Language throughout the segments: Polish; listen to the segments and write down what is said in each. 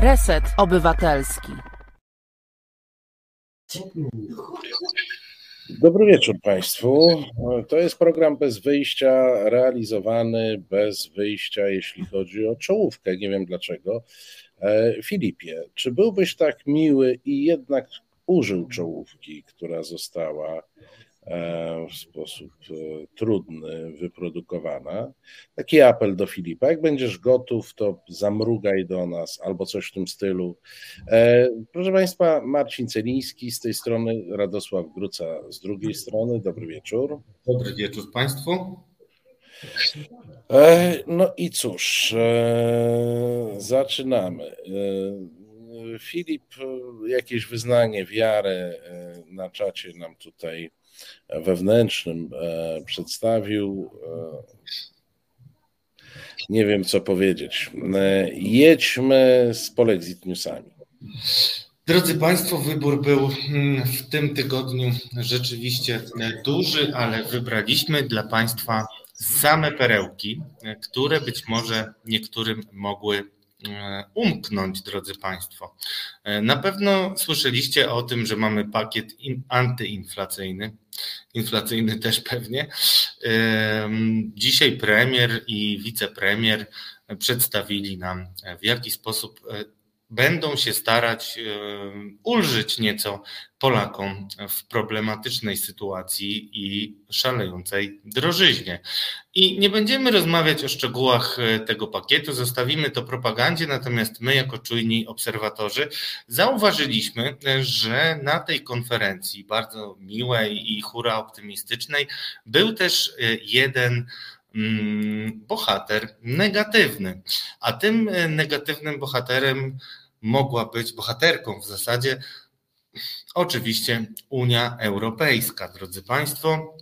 Reset Obywatelski. Dobry wieczór Państwu. To jest program bez wyjścia, realizowany bez wyjścia, jeśli chodzi o czołówkę. Nie wiem dlaczego. E, Filipie, czy byłbyś tak miły i jednak użył czołówki, która została w sposób e, trudny wyprodukowana. Taki apel do Filipa. Jak będziesz gotów, to zamrugaj do nas albo coś w tym stylu. E, proszę Państwa, Marcin Celiński z tej strony, Radosław Gruca z drugiej strony. Dobry wieczór. Dobry wieczór Państwu. No i cóż, zaczynamy. Filip jakieś wyznanie, wiarę na czacie nam tutaj wewnętrznym e, przedstawił. E, nie wiem, co powiedzieć. E, jedźmy z Polexit Newsami. Drodzy Państwo, wybór był mm, w tym tygodniu rzeczywiście duży, ale wybraliśmy dla Państwa same perełki, które być może niektórym mogły umknąć, drodzy Państwo. Na pewno słyszeliście o tym, że mamy pakiet antyinflacyjny inflacyjny też pewnie. Dzisiaj premier i wicepremier przedstawili nam, w jaki sposób e, będą się starać ulżyć nieco Polakom w problematycznej sytuacji i szalejącej drożyźnie. I nie będziemy rozmawiać o szczegółach e, tego pakietu, zostawimy to propagandzie, natomiast my, jako czujni obserwatorzy, zauważyliśmy, e, że na tej konferencji, bardzo miłej i hura optymistycznej, był też e, jeden bohater negatywny. A tym negatywnym bohaterem mogła być, bohaterką w zasadzie, oczywiście Unia Europejska, drodzy Państwo.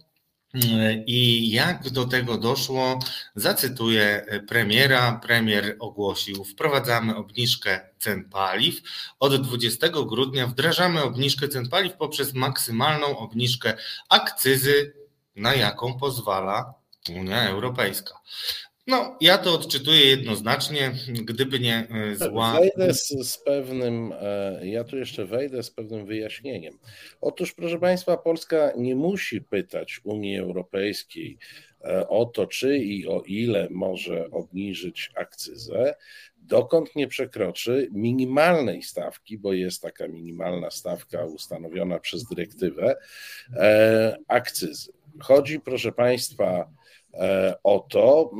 I jak do tego doszło, zacytuję premiera. Premier ogłosił: Wprowadzamy obniżkę cen paliw. Od 20 grudnia wdrażamy obniżkę cen paliw poprzez maksymalną obniżkę akcyzy, na jaką pozwala Unia Europejska. No, ja to odczytuję jednoznacznie, gdyby nie e, zła. Wejdę z, z, pewnym, e, ja tu jeszcze wejdę z pewnym wyjaśnieniem. Otóż, proszę Państwa, Polska nie musi pytać Unii Europejskiej e, o to, czy i o ile może obniżyć akcyzę, dokąd nie przekroczy minimalnej stawki, bo jest taka minimalna stawka ustanowiona przez dyrektywę akcyzy. Chodzi, proszę Państwa, o to,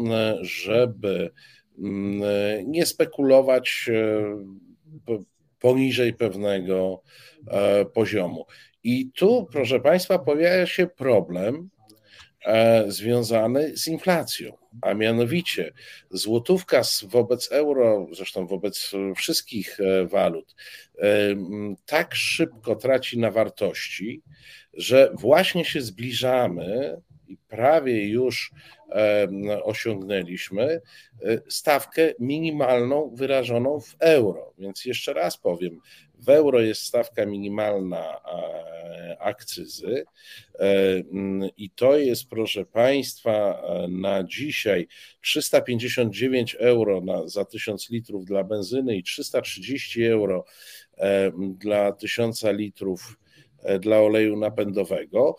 żeby nie spekulować e, poniżej pewnego e, poziomu. I tu, proszę Państwa, pojawia się problem związany z inflacją, a mianowicie złotówka wobec euro, zresztą wobec wszystkich walut, tak szybko traci na wartości, że właśnie się zbliżamy i prawie już osiągnęliśmy e, stawkę minimalną wyrażoną w euro. Więc jeszcze raz powiem, w euro jest stawka minimalna e, akcyzy e, i to jest, proszę Państwa, na dzisiaj 359 euro na, za 1000 litrów dla benzyny i 330 euro dla 1000 litrów dla oleju napędowego.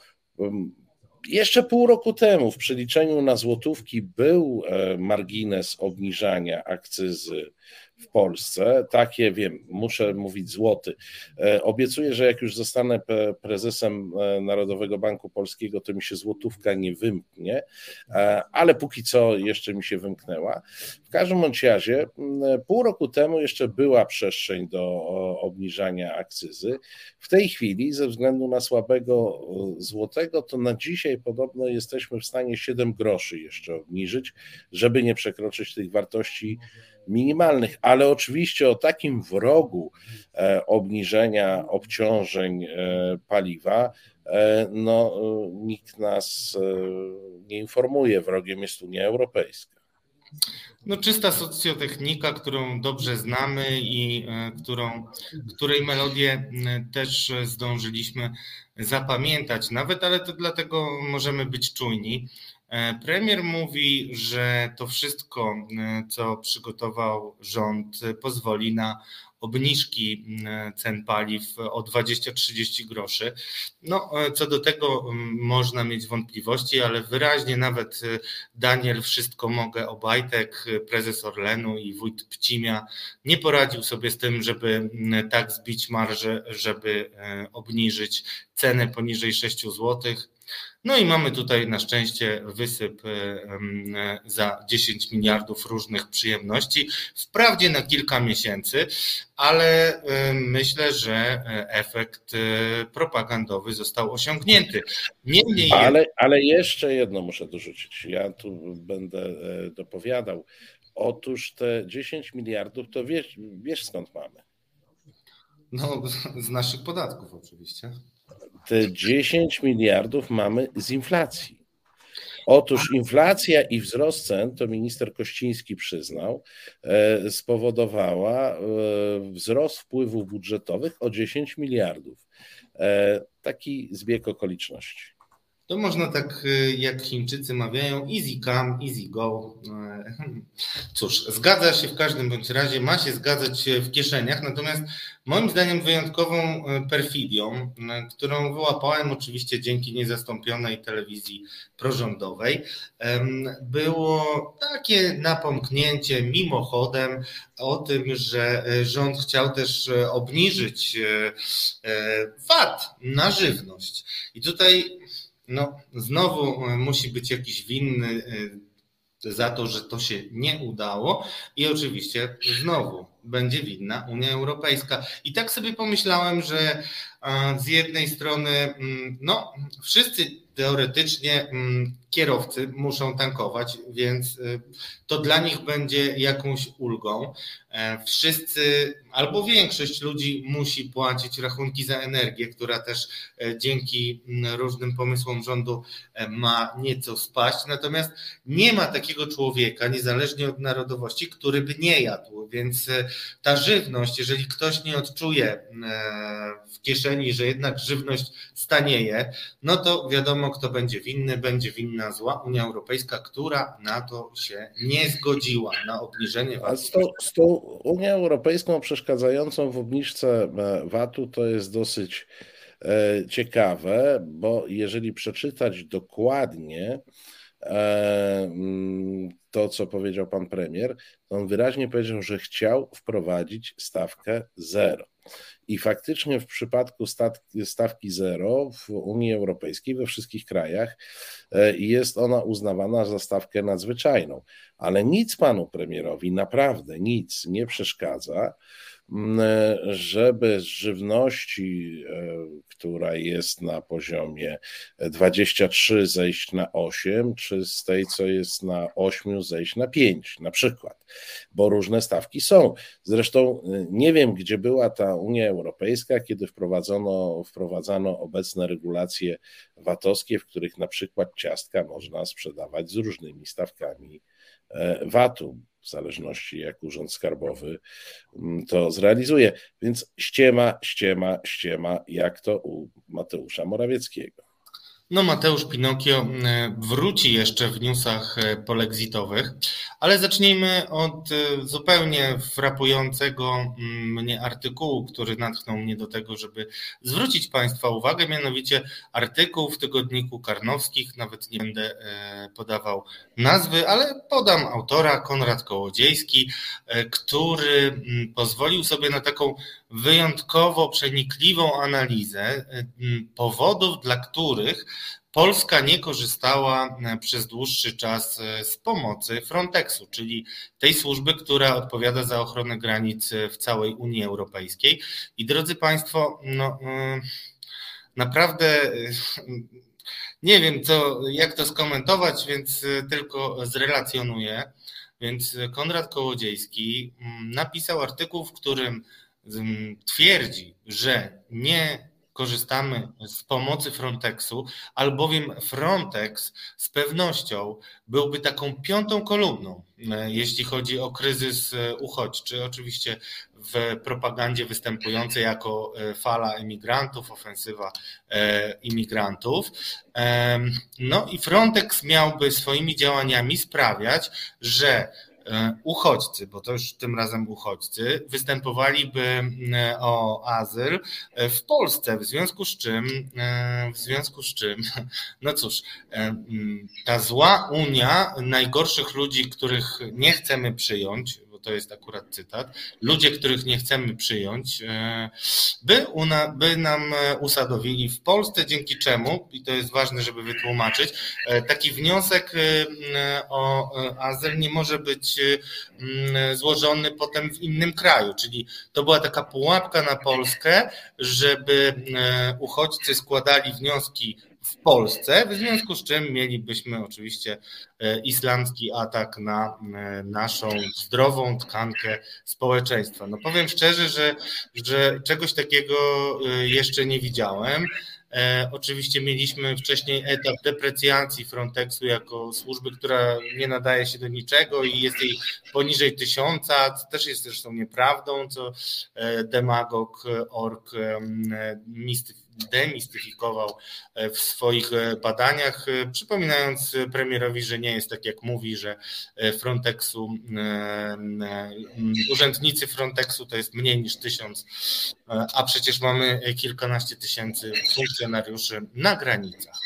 Jeszcze pół roku temu w przeliczeniu na złotówki był e, margines obniżania akcyzy w Polsce. Takie wiem, muszę mówić złoty. E, obiecuję, że jak już zostanę prezesem e, Narodowego Banku Polskiego, to mi się złotówka nie wymknie, e, ale póki co jeszcze mi się wymknęła. W każdym bądź razie, pół roku temu jeszcze była przestrzeń do obniżania akcyzy. W tej chwili, ze względu na słabego złotego, to na dzisiaj podobno jesteśmy w stanie 7 groszy jeszcze obniżyć, żeby nie przekroczyć tych wartości minimalnych, ale oczywiście o takim wrogu e, obniżenia obciążeń e, paliwa, e, no, nikt nas nie informuje. Wrogiem jest Unia Europejska. No, czysta socjotechnika, którą dobrze znamy i którą, której melodię też zdążyliśmy zapamiętać nawet, ale to dlatego możemy być czujni. Premier mówi, że to wszystko, co przygotował rząd, pozwoli na obniżki cen paliw o 20-30 groszy. No, e, co do tego można mieć wątpliwości, ale wyraźnie nawet e, Daniel Wszystko Mogę Obajtek, prezes Orlenu i wójt Pcimia nie poradził sobie z tym, żeby tak zbić marże, żeby e, obniżyć cenę poniżej 6 złotych. No i mamy tutaj na szczęście wysyp e, e, za 10 miliardów różnych przyjemności, wprawdzie na kilka miesięcy, ale e, myślę, że efekt propagandowy został osiągnięty. Niemniej ale, ale jeszcze jedno muszę dorzucić. Ja tu będę dopowiadał. Otóż te 10 miliardów to wiesz, wiesz skąd mamy? No, z naszych podatków oczywiście te 10 miliardów mamy z inflacji. Otóż inflacja i wzrost cen, to minister Kościński przyznał, e, spowodowała e, wzrost wpływów budżetowych o 10 miliardów. E, taki zbieg okoliczności. To można tak, y, jak Chińczycy mawiają, easy come, easy go. Cóż, zgadza się w każdym bądź razie, ma się zgadzać w kieszeniach, natomiast moim zdaniem wyjątkową y, perfidią, y, którą wyłapałem oczywiście dzięki niezastąpionej telewizji prorządowej, było takie napomknięcie mimochodem o tym, że rząd chciał też obniżyć VAT na żywność. I tutaj no, znowu e, musi być jakiś winny e, za to, że to się nie udało i oczywiście znowu będzie winna Unia Europejska. I tak sobie pomyślałem, że z jednej strony, mm, no, wszyscy teoretycznie mm, kierowcy muszą tankować, więc y, to dla nich będzie jakąś ulgą. E, wszyscy albo większość ludzi musi płacić rachunki za energię, która też e, dzięki mm, różnym pomysłom rządu e, ma nieco spaść. Natomiast nie ma takiego człowieka, niezależnie od narodowości, który by nie jadł. Więc ta żywność, jeżeli ktoś nie odczuje w kieszeni, że jednak żywność stanieje, no to wiadomo, kto będzie winny. Będzie winna zła Unia Europejska, która na to się nie zgodziła, na obniżenie VAT-u. Z tą, z tą Unią Europejską przeszkadzającą w obniżce e, VAT-u to jest dosyć e, ciekawe, bo jeżeli przeczytać dokładnie to, co powiedział pan premier, on wyraźnie powiedział, że chciał wprowadzić stawkę zero. I faktycznie w przypadku stawki zero w Unii Europejskiej, we wszystkich krajach, e, jest ona uznawana za stawkę nadzwyczajną. Ale nic panu premierowi, naprawdę nic nie przeszkadza, żeby z żywności, e, która jest na poziomie 23 zejść na 8, czy z tej, co jest na 8 zejść na 5 na przykład, bo różne stawki są. Zresztą e, nie wiem, gdzie była ta Unia Europejska, kiedy wprowadzono, wprowadzano obecne regulacje VAT-owskie, w których na przykład ciastka można sprzedawać z różnymi stawkami e, VAT-u w zależności jak Urząd Skarbowy mm, to zrealizuje. Więc ściema, ściema, ściema, jak to u Mateusza Morawieckiego. No Mateusz Pinokio e, wróci jeszcze w newsach e, polexitowych, ale zacznijmy od e, zupełnie frapującego mm, mnie artykułu, który natchnął mnie do tego, żeby zwrócić Państwa uwagę, mianowicie artykuł w tygodniku Karnowskich, nawet nie będę podawał nazwy, ale podam autora, Konrad Kołodziejski, który mm, pozwolił sobie na taką wyjątkowo przenikliwą analizę powodów, dla których Polska nie korzystała e, przez dłuższy czas e, z pomocy Frontexu, czyli tej służby, która odpowiada za ochronę granic e, w całej Unii Europejskiej. I drodzy Państwo, no, naprawdę nie wiem, co, jak to skomentować, więc tylko zrelacjonuję. Więc Konrad Kołodziejski napisał artykuł, w którym twierdzi, że nie korzystamy z pomocy Frontexu, albowiem Frontex z pewnością byłby taką piątą kolumną, e, jeśli chodzi o kryzys e, uchodźczy. Oczywiście w propagandzie występującej jako e, fala emigrantów, ofensywa imigrantów. No i Frontex miałby swoimi działaniami sprawiać, że uchodźcy, bo to już tym razem uchodźcy, występowaliby e, o azyl e, w Polsce, w związku z czym, w związku z czym, no cóż, ta zła Unia najgorszych ludzi, których nie chcemy przyjąć, to jest akurat cytat, ludzie, których nie chcemy przyjąć, e, by, una, by nam e, usadowili w Polsce, dzięki czemu, i to jest ważne, żeby wytłumaczyć, e, taki wniosek o azyl nie może być złożony potem w innym kraju, czyli to była taka pułapka na Polskę, żeby uchodźcy składali wnioski w Polsce, w związku z czym mielibyśmy oczywiście e, islamski atak na e, naszą zdrową tkankę społeczeństwa. No powiem szczerze, że, że czegoś takiego e, jeszcze nie widziałem. Oczywiście mieliśmy wcześniej etap deprecjacji Frontexu jako służby, która nie nadaje się do niczego i jest jej poniżej tysiąca, co też jest zresztą nieprawdą, co demagog org mistyfikował demistyfikował e, w swoich e, badaniach, e, przypominając premierowi, że nie jest tak jak mówi, że Frontexu, urzędnicy Frontexu to jest mniej niż tysiąc, a przecież mamy kilkanaście tysięcy funkcjonariuszy na granicach.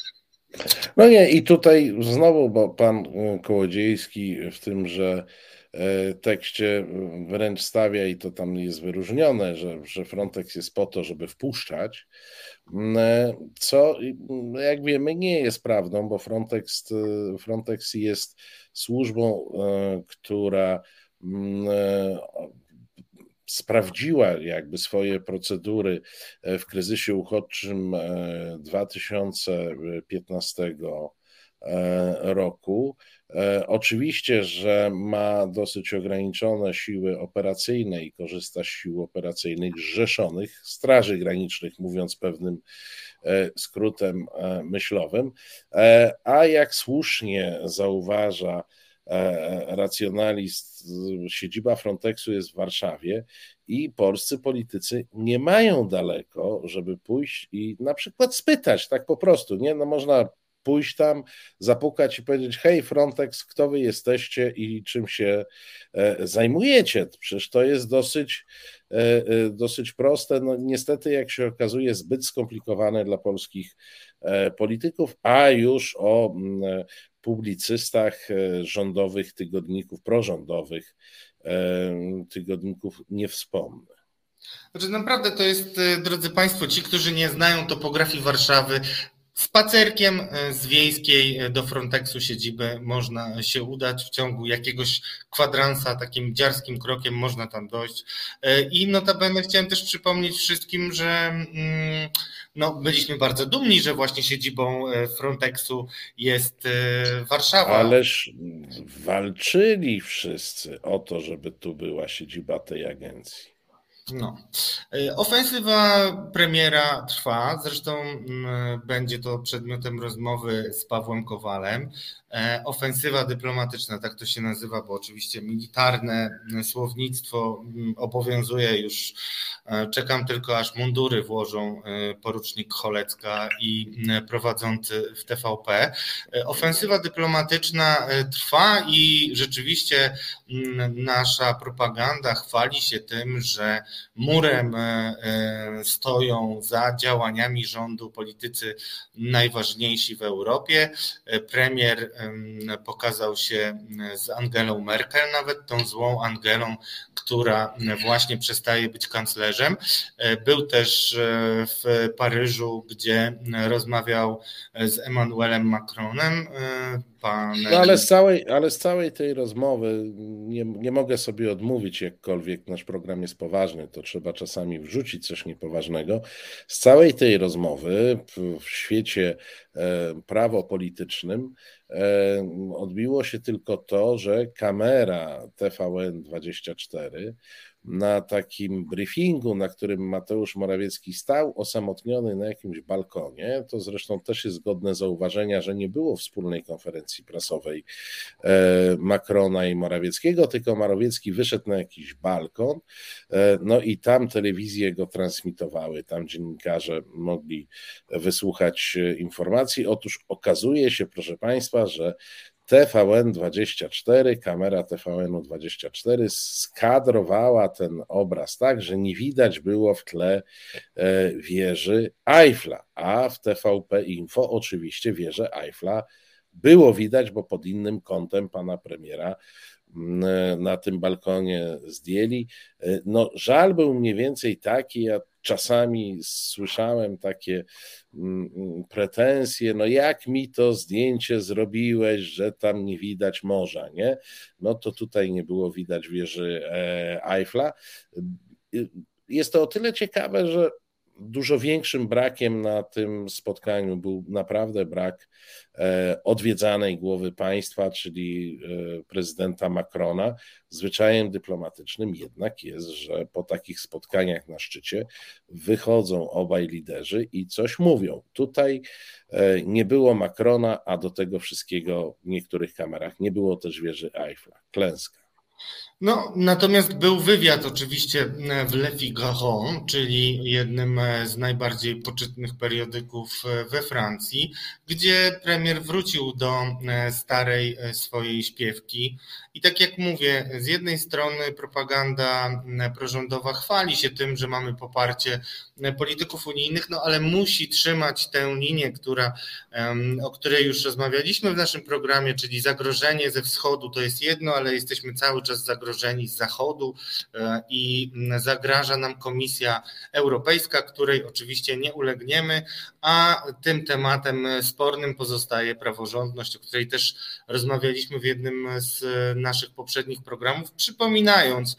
No nie, i tutaj znowu, bo pan Kołodziejski w tym, że tekście wręcz stawia i to tam jest wyróżnione, że, że Frontex jest po to, żeby wpuszczać, co jak wiemy nie jest prawdą, bo Frontex, Frontex jest służbą, e, która mm, e, sprawdziła jakby swoje procedury e, w kryzysie uchodźczym 2015 roku E, oczywiście, że ma dosyć ograniczone siły operacyjne i korzysta z sił operacyjnych zrzeszonych Straży Granicznych, mówiąc pewnym e, skrótem e, myślowym. A jak słusznie zauważa racjonalist, siedziba Frontexu jest w Warszawie i polscy politycy nie mają daleko, żeby pójść i na przykład spytać, tak po prostu, nie? No można pójść tam, zapukać i powiedzieć: Hej, Frontex, kto wy jesteście i czym się e, zajmujecie? Przecież to jest dosyć, e, e, dosyć proste. No, niestety, jak się okazuje, zbyt skomplikowane dla polskich polityków, a już o mm, publicystach rządowych tygodników, prorządowych tygodników nie wspomnę. Znaczy naprawdę to jest, drodzy Państwo, ci, którzy nie znają topografii Warszawy, Spacerkiem e, z wiejskiej e, do Frontexu siedziby można się udać w ciągu jakiegoś kwadransa, takim dziarskim krokiem można tam dojść. E, I notabene chciałem też przypomnieć wszystkim, że mm, no, byliśmy bardzo dumni, że właśnie siedzibą Frontexu jest Warszawa. Ależ walczyli wszyscy o to, żeby tu była siedziba tej agencji. No. E, ofensywa premiera trwa, zresztą będzie to przedmiotem rozmowy z Pawłem Kowalem. E, ofensywa dyplomatyczna, tak to się nazywa, bo oczywiście militarne słownictwo obowiązuje już. E, czekam tylko, aż mundury włożą porucznik Cholecka i prowadzący w TVP. Ofensywa dyplomatyczna trwa i rzeczywiście nasza propaganda chwali się tym, że murem e, e, stoją za działaniami rządu politycy najważniejsi w Europie. E, premier pokazał się z Angelą Merkel, nawet tą złą Angelą, która właśnie przestaje być kanclerzem. Był też w Paryżu, gdzie rozmawiał z Emmanuelem Macronem No ale z całej, ale z całej tej rozmowy nie, nie mogę sobie odmówić, jakkolwiek nasz program jest poważny, to trzeba czasami wrzucić coś niepoważnego. Z całej tej rozmowy w, w świecie prawo politycznym, odbiło się tylko to, że kamera TVN24 na takim briefingu, na którym Mateusz Morawiecki stał osamotniony na jakimś balkonie. To zresztą też jest godne zauważenia, że nie było wspólnej konferencji prasowej e, Macrona i Morawieckiego, tylko Morawiecki wyszedł na jakiś balkon, e, no i tam telewizje go transmitowały, tam dziennikarze mogli wysłuchać e, informacji. Otóż okazuje się, proszę Państwa, że TVN24, kamera TVN24 skadrowała ten obraz tak, że nie widać było w tle e, wieży Eiffla, a w TVP Info oczywiście wieżę Eiffla było widać, bo pod innym kątem pana premiera na tym balkonie zdjęli. No, żal był mniej więcej taki, ja czasami słyszałem takie mm, mm, pretensje, no jak mi to zdjęcie zrobiłeś, że tam nie widać morza, nie? No to tutaj nie było widać wieży e, Eiffla. Y, jest to o tyle ciekawe, że dużo większym brakiem na tym spotkaniu był naprawdę brak e, odwiedzanej głowy państwa, czyli e, prezydenta Macrona. Zwyczajem dyplomatycznym jednak jest, że po takich spotkaniach na szczycie wychodzą obaj liderzy i coś mówią. Tutaj e, nie było Macrona, a do tego wszystkiego w niektórych kamerach nie było też wieży Eiffla. Klęska. No, natomiast był wywiad oczywiście w Le Figaro, czyli jednym z najbardziej poczytnych periodyków we Francji, gdzie premier wrócił do starej swojej śpiewki. I tak jak mówię, z jednej strony propaganda prorządowa chwali się tym, że mamy poparcie polityków unijnych, no ale musi trzymać tę linię, która, o której już rozmawialiśmy w naszym programie, czyli zagrożenie ze wschodu to jest jedno, ale jesteśmy cały czas zagrożeni z zachodu e, i zagraża nam Komisja Europejska, której oczywiście nie ulegniemy, a tym tematem spornym pozostaje praworządność, o której też rozmawialiśmy w jednym z naszych poprzednich programów, przypominając,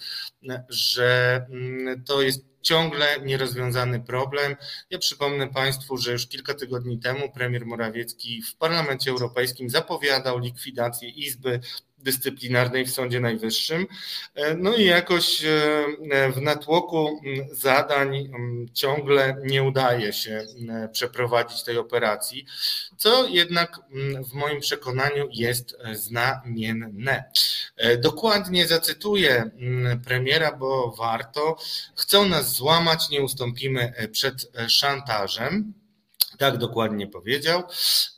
że mm, to jest ciągle nierozwiązany problem. Ja przypomnę Państwu, że już kilka tygodni temu premier Morawiecki w Parlamencie Europejskim zapowiadał likwidację Izby dyscyplinarnej w Sądzie Najwyższym. E, no i jakoś e, w natłoku zadań ciągle nie udaje się przeprowadzić tej operacji, co jednak w moim przekonaniu jest znamienne. E, dokładnie zacytuję premiera, bo warto. Chcą nas złamać, nie ustąpimy przed szantażem. Tak dokładnie powiedział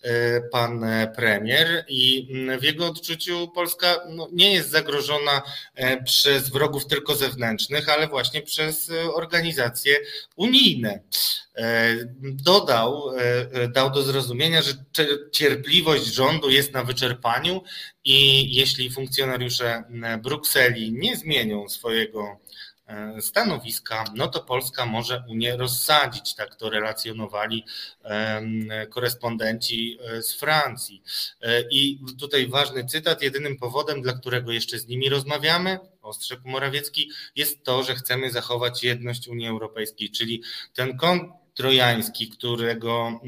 e, pan premier i w jego odczuciu Polska no, nie jest zagrożona e, przez wrogów tylko zewnętrznych, ale właśnie przez organizacje unijne. E, dodał, dał do zrozumienia, że cierpliwość rządu jest na wyczerpaniu i jeśli funkcjonariusze Brukseli nie zmienią swojego E, stanowiska, no to Polska może Unię rozsadzić. Tak to relacjonowali korespondenci e, z Francji. E, I tutaj ważny cytat: jedynym powodem, dla którego jeszcze z nimi rozmawiamy, ostrzegł Morawiecki, jest to, że chcemy zachować jedność Unii Europejskiej, czyli ten trojański, którego,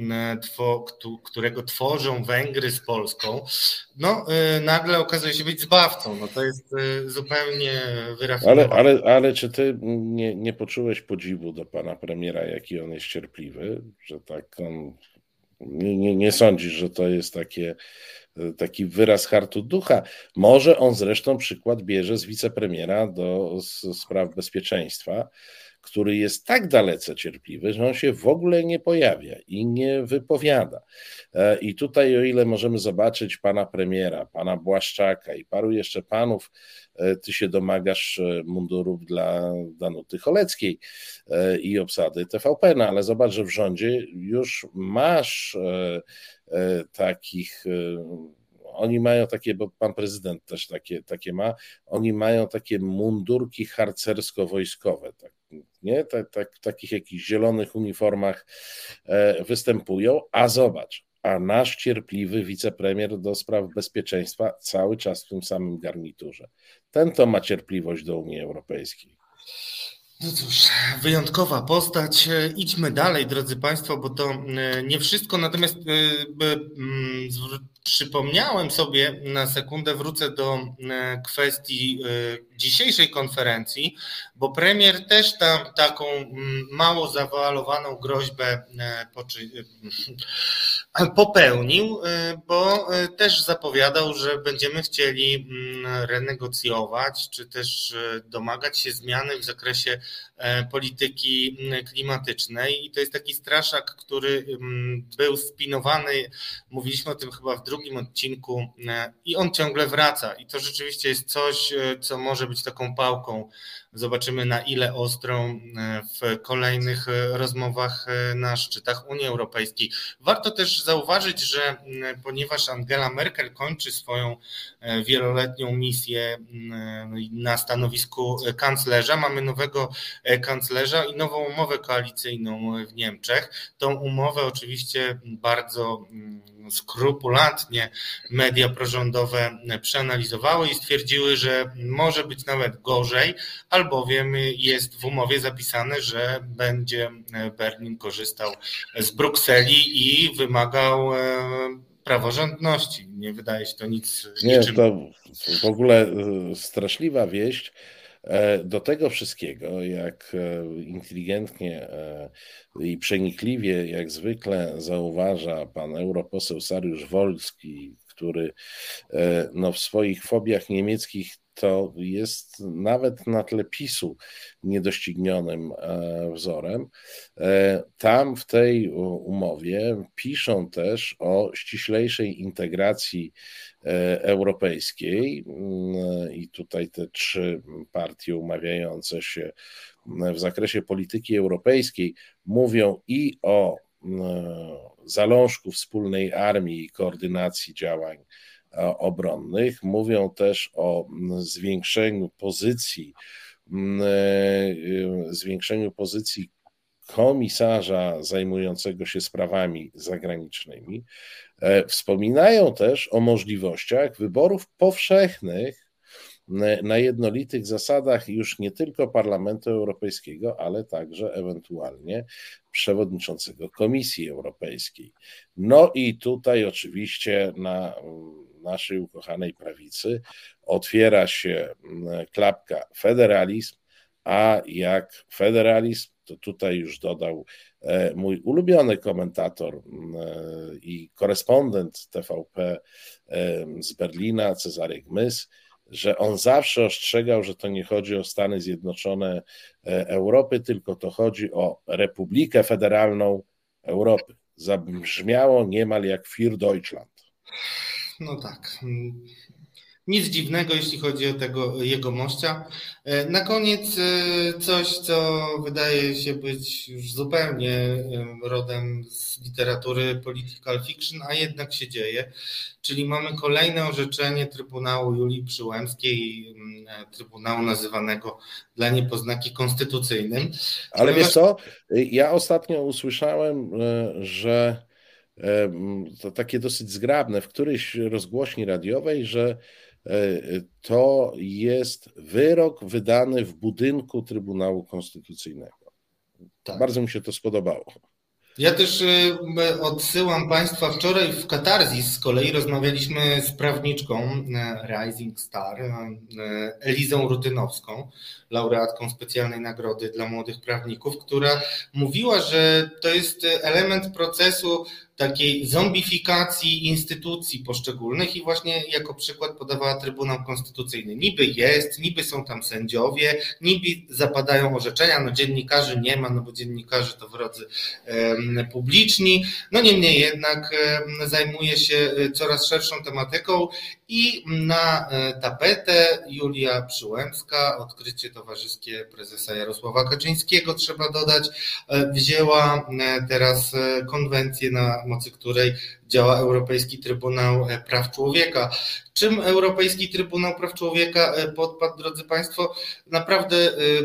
którego tworzą Węgry z Polską, no y, nagle okazuje się być zbawcą. No to jest y, zupełnie wyrafinowane. Ale, ale, ale czy ty nie, nie poczułeś podziwu do pana premiera, jaki on jest cierpliwy, że tak on nie, nie, nie sądzisz, że to jest takie taki wyraz hartu ducha. Może on zresztą przykład bierze z wicepremiera do spraw bezpieczeństwa, który jest tak dalece cierpliwy, że on się w ogóle nie pojawia i nie wypowiada. E, I tutaj, o ile możemy zobaczyć pana premiera, pana Błaszczaka i paru jeszcze panów, e, ty się domagasz e, mundurów dla Danuty Choleckiej i obsady TVP, no ale zobacz, że w rządzie już masz takich oni mają takie, bo pan prezydent też takie, takie ma, oni mają takie mundurki harcersko-wojskowe, tak, nie? Tak, takich jakichś zielonych uniformach e, występują, a zobacz, a nasz cierpliwy wicepremier do spraw bezpieczeństwa cały czas w tym samym garniturze. Ten to ma cierpliwość do Unii Europejskiej. No cóż, wyjątkowa postać. Idźmy dalej, drodzy Państwo, bo to e, nie wszystko. Natomiast e, mm, przypomniałem sobie na sekundę, wrócę do e, kwestii dzisiejszej konferencji, bo premier też tam taką mało zawoalowaną groźbę popełnił, bo też zapowiadał, że będziemy chcieli renegocjować, czy też domagać się zmiany w zakresie E, polityki klimatycznej. I to jest taki straszak, który był spinowany, mówiliśmy o tym chyba w drugim odcinku e, i on ciągle wraca i to rzeczywiście jest coś, e, co może być taką pałką Zobaczymy, na ile ostrą e, w kolejnych rozmowach na szczytach Unii Europejskiej. Warto też zauważyć, że ponieważ Angela Merkel kończy swoją wieloletnią misję na stanowisku kanclerza, mamy nowego kanclerza i nową umowę koalicyjną w Niemczech. Tą umowę oczywiście bardzo skrupulatnie media prorządowe przeanalizowały i stwierdziły, że może być nawet gorzej, albowiem jest w umowie zapisane, że będzie Berlin korzystał z Brukseli i wymagał e, praworządności. Nie wydaje się to nic. Nie, niczym... to w ogóle e, straszliwa wieść. E, do tego wszystkiego, jak inteligentnie i przenikliwie, jak zwykle zauważa pan europoseł Sariusz Wolski, który no, w swoich fobiach niemieckich to jest nawet na tle PiSu niedoścignionym e, wzorem. E, tam w tej umowie piszą też o ściślejszej integracji e, europejskiej mm, i tutaj te trzy partie umawiające się w zakresie polityki europejskiej mówią i o zalążku wspólnej armii i koordynacji działań obronnych, mówią też o zwiększeniu pozycji, e, zwiększeniu pozycji komisarza zajmującego się sprawami zagranicznymi. E, wspominają też o możliwościach wyborów powszechnych na jednolitych zasadach już nie tylko Parlamentu Europejskiego, ale także ewentualnie przewodniczącego Komisji Europejskiej. No i tutaj oczywiście na naszej ukochanej prawicy otwiera się mm, klapka federalizm, a jak federalizm, to tutaj już dodał e, mój ulubiony komentator mm, e, i korespondent TVP e, z Berlina, Cezary Gmys, że on zawsze ostrzegał, że to nie chodzi o Stany Zjednoczone Europy, tylko to chodzi o Republikę Federalną Europy. Zabrzmiało niemal jak Für Deutschland no tak. Nic dziwnego, jeśli chodzi o tego jego mościa. E, na koniec e, coś, co wydaje się być już zupełnie e, rodem z literatury political fiction, a jednak się dzieje. Czyli mamy kolejne orzeczenie Trybunału Julii Przyłębskiej, Trybunału nazywanego dla niepoznaki konstytucyjnym. Ale wiesz co, ja ostatnio usłyszałem, że to takie dosyć zgrabne w którejś rozgłośni radiowej, że e, to jest wyrok wydany w budynku Trybunału Konstytucyjnego. Tak. Bardzo mi się to spodobało. Ja też odsyłam Państwa wczoraj w Katarzis z kolei rozmawialiśmy z prawniczką e, Rising Star, e, Elizą Rutynowską, laureatką specjalnej nagrody dla młodych prawników, która mówiła, że to jest element procesu takiej zombifikacji instytucji poszczególnych i właśnie jako przykład podawała Trybunał Konstytucyjny. Niby jest, niby są tam sędziowie, niby zapadają orzeczenia, no dziennikarzy nie ma, no bo dziennikarze to wrodzy publiczni, no niemniej jednak zajmuje się e, coraz szerszą tematyką i na e, tapetę Julia Przyłębska, odkrycie towarzyskie prezesa Jarosława Kaczyńskiego, trzeba dodać, e, wzięła teraz konwencję, na mocy której działa Europejski Trybunał Praw Człowieka. Czym Europejski Trybunał Praw Człowieka podpadł, drodzy Państwo? Naprawdę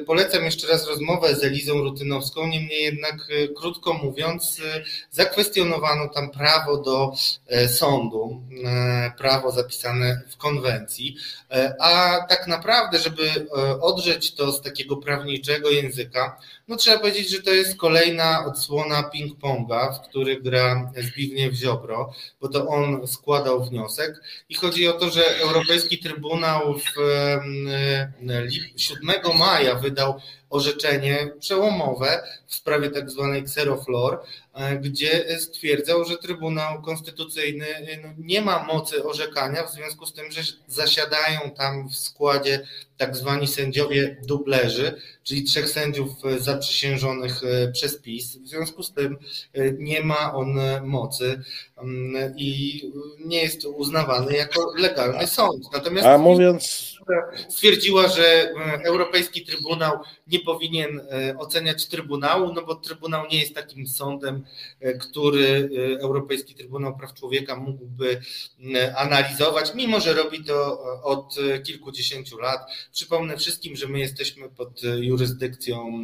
polecam jeszcze raz rozmowę z Elizą Rutynowską, niemniej jednak, krótko mówiąc, zakwestionowano tam prawo do sądu, prawo zapisane w konwencji, a tak naprawdę, żeby odrzeć to z takiego prawniczego języka, no trzeba powiedzieć, że to jest kolejna odsłona ping-ponga, w który gra Zbigniew Ziobro, bo to on składał wniosek. I chodzi o to, że Europejski Trybunał w 7 maja wydał orzeczenie przełomowe w sprawie tak zwanej Xeroflor, e, gdzie stwierdzał, że Trybunał Konstytucyjny no, nie ma mocy orzekania w związku z tym, że zasiadają tam w składzie tak zwani sędziowie dublerzy, czyli trzech sędziów zaprzysiężonych e, przez PiS. W związku z tym e, nie ma on mocy mm, i nie jest uznawany jako legalny sąd. Natomiast A mówiąc stwierdziła, że Europejski Trybunał nie powinien e, oceniać Trybunału, no bo Trybunał nie jest takim sądem, e, który e, Europejski Trybunał Praw Człowieka mógłby analizować, mimo że robi to od kilkudziesięciu lat. Przypomnę wszystkim, że my jesteśmy pod jurysdykcją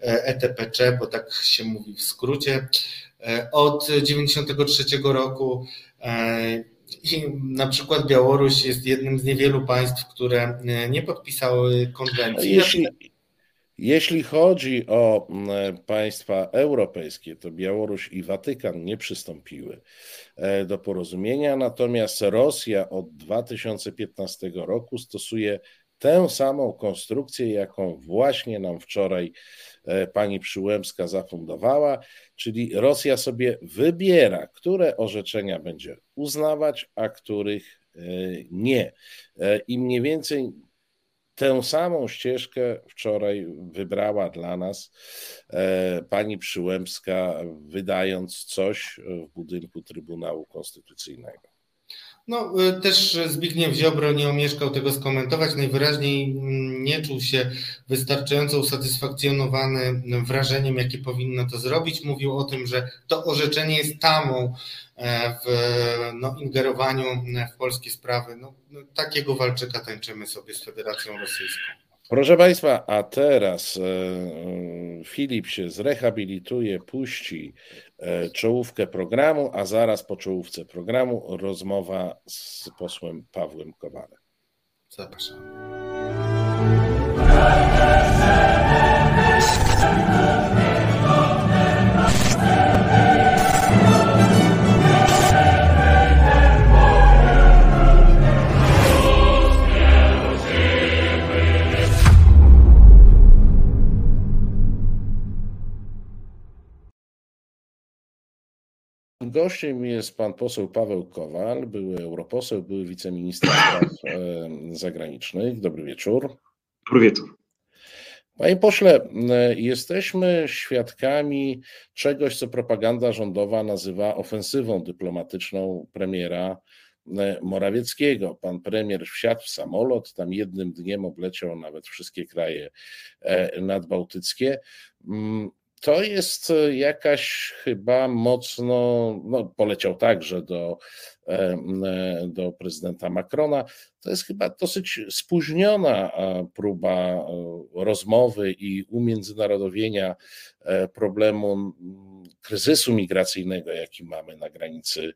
ETPC, bo tak się mówi w skrócie. Od 1993 roku i na przykład Białoruś jest jednym z niewielu państw, które nie podpisały konwencji. Jeśli, jeśli chodzi o państwa europejskie, to Białoruś i Watykan nie przystąpiły e, do porozumienia, natomiast Rosja od 2015 roku stosuje tę samą konstrukcję, jaką właśnie nam wczoraj e, pani Przyłębska zafundowała, czyli Rosja sobie wybiera, które orzeczenia będzie uznawać, a których e, nie. I mniej więcej Tę samą ścieżkę wczoraj wybrała dla nas e, pani Przyłębska, wydając coś w budynku Trybunału Konstytucyjnego. No, y, też Zbigniew Ziobro nie omieszkał tego skomentować. Najwyraźniej mm, nie czuł się wystarczająco usatysfakcjonowany wrażeniem, jakie powinno to zrobić. Mówił o tym, że to orzeczenie jest tamą e, w no, ingerowaniu w polskie sprawy. No, no, takiego walczyka tańczymy sobie z Federacją Rosyjską. Proszę Państwa, a teraz e, Filip się zrehabilituje, puści e, czołówkę programu, a zaraz po czołówce programu rozmowa z posłem Pawłem Kowalem. Zapraszam. Gościem jest pan poseł Paweł Kowal, były europoseł, były wiceminister spraw zagranicznych. Dobry wieczór. Dobry wieczór. Panie pośle, jesteśmy świadkami czegoś, co propaganda rządowa nazywa ofensywą dyplomatyczną premiera Morawieckiego. Pan premier wsiadł w samolot, tam jednym dniem obleciał nawet wszystkie kraje e, nadbałtyckie. To jest e, jakaś chyba mocno, no poleciał także do, e, e, do prezydenta Macrona. To jest chyba dosyć spóźniona próba rozmowy i umiędzynarodowienia problemu kryzysu migracyjnego, jaki mamy na granicy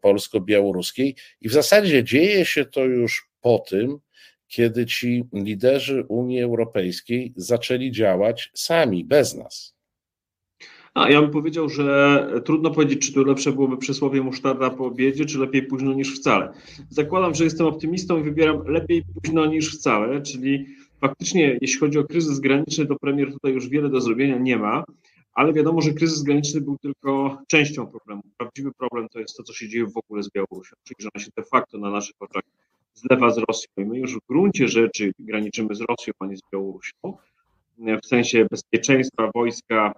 polsko-białoruskiej. I w zasadzie dzieje się to już po tym, kiedy ci liderzy Unii Europejskiej zaczęli działać sami, bez nas. A ja bym powiedział, że trudno powiedzieć, czy to lepsze byłoby przysłowie musztarda po obiedzie, czy lepiej późno niż wcale. Zakładam, że jestem optymistą i wybieram lepiej późno niż wcale, czyli faktycznie, jeśli chodzi o kryzys graniczny, to premier tutaj już wiele do zrobienia nie ma, ale wiadomo, że kryzys graniczny był tylko częścią problemu. Prawdziwy problem to jest to, co się dzieje w ogóle z Białorusią, czyli że ona się de facto na naszych oczach zlewa z Rosją. I my już w gruncie rzeczy graniczymy z Rosją, a nie z Białorusią, w sensie bezpieczeństwa wojska,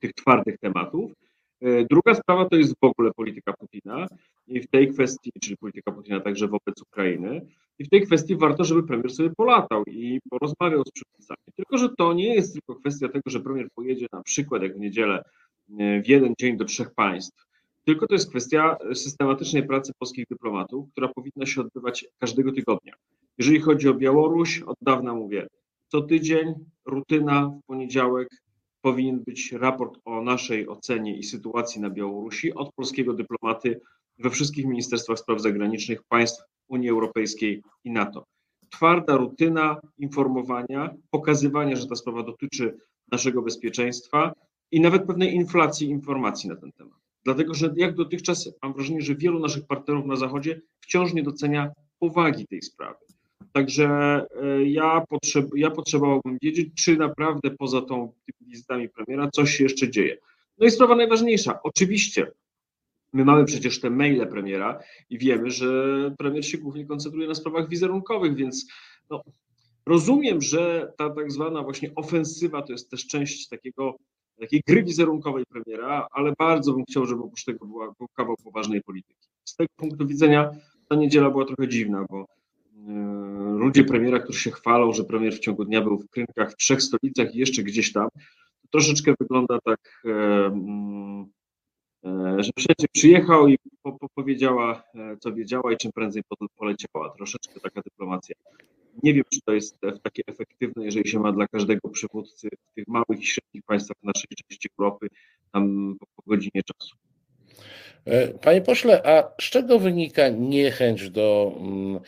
tych twardych tematów. E, druga sprawa to jest w ogóle polityka Putina i w tej kwestii, czyli polityka Putina także wobec Ukrainy, i w tej kwestii warto, żeby premier sobie polatał i porozmawiał z przywódcami. Tylko, że to nie jest tylko kwestia tego, że premier pojedzie na przykład jak w niedzielę e, w jeden dzień do trzech państw tylko to jest kwestia systematycznej pracy polskich dyplomatów, która powinna się odbywać każdego tygodnia. Jeżeli chodzi o Białoruś, od dawna mówię, co tydzień, rutyna, w poniedziałek powinien być raport o naszej ocenie i sytuacji na Białorusi od polskiego dyplomaty we wszystkich ministerstwach spraw zagranicznych państw Unii Europejskiej i NATO. Twarda rutyna informowania, pokazywania, że ta sprawa dotyczy naszego bezpieczeństwa i nawet pewnej inflacji informacji na ten temat. Dlatego, że jak dotychczas mam wrażenie, że wielu naszych partnerów na Zachodzie wciąż nie docenia powagi tej sprawy. Także e, ja, potrzeb, ja potrzebowałbym wiedzieć, czy naprawdę poza tą tymi wizytami premiera coś się jeszcze dzieje. No i sprawa najważniejsza. Oczywiście My mamy przecież te maile premiera i wiemy, że premier się głównie koncentruje na sprawach wizerunkowych, więc no, rozumiem, że ta tak zwana właśnie ofensywa to jest też część takiego, takiej gry wizerunkowej premiera, ale bardzo bym chciał, żeby oprócz tego była, był kawał poważnej polityki. Z tego punktu widzenia ta niedziela była trochę dziwna, bo e, ludzie premiera, którzy się chwalą, że premier w ciągu dnia był w krynkach w trzech stolicach i jeszcze gdzieś tam, troszeczkę wygląda tak e, mm, E, że wszędzie przyjechał i po, po powiedziała, co wiedziała i czym prędzej poleciała. Troszeczkę taka dyplomacja. Nie wiem, czy to jest takie efektywne, jeżeli się ma dla każdego przywódcy w tych małych i średnich państwach naszej części Europy tam po, godzinie czasu. E, panie pośle, a z czego wynika niechęć do mm,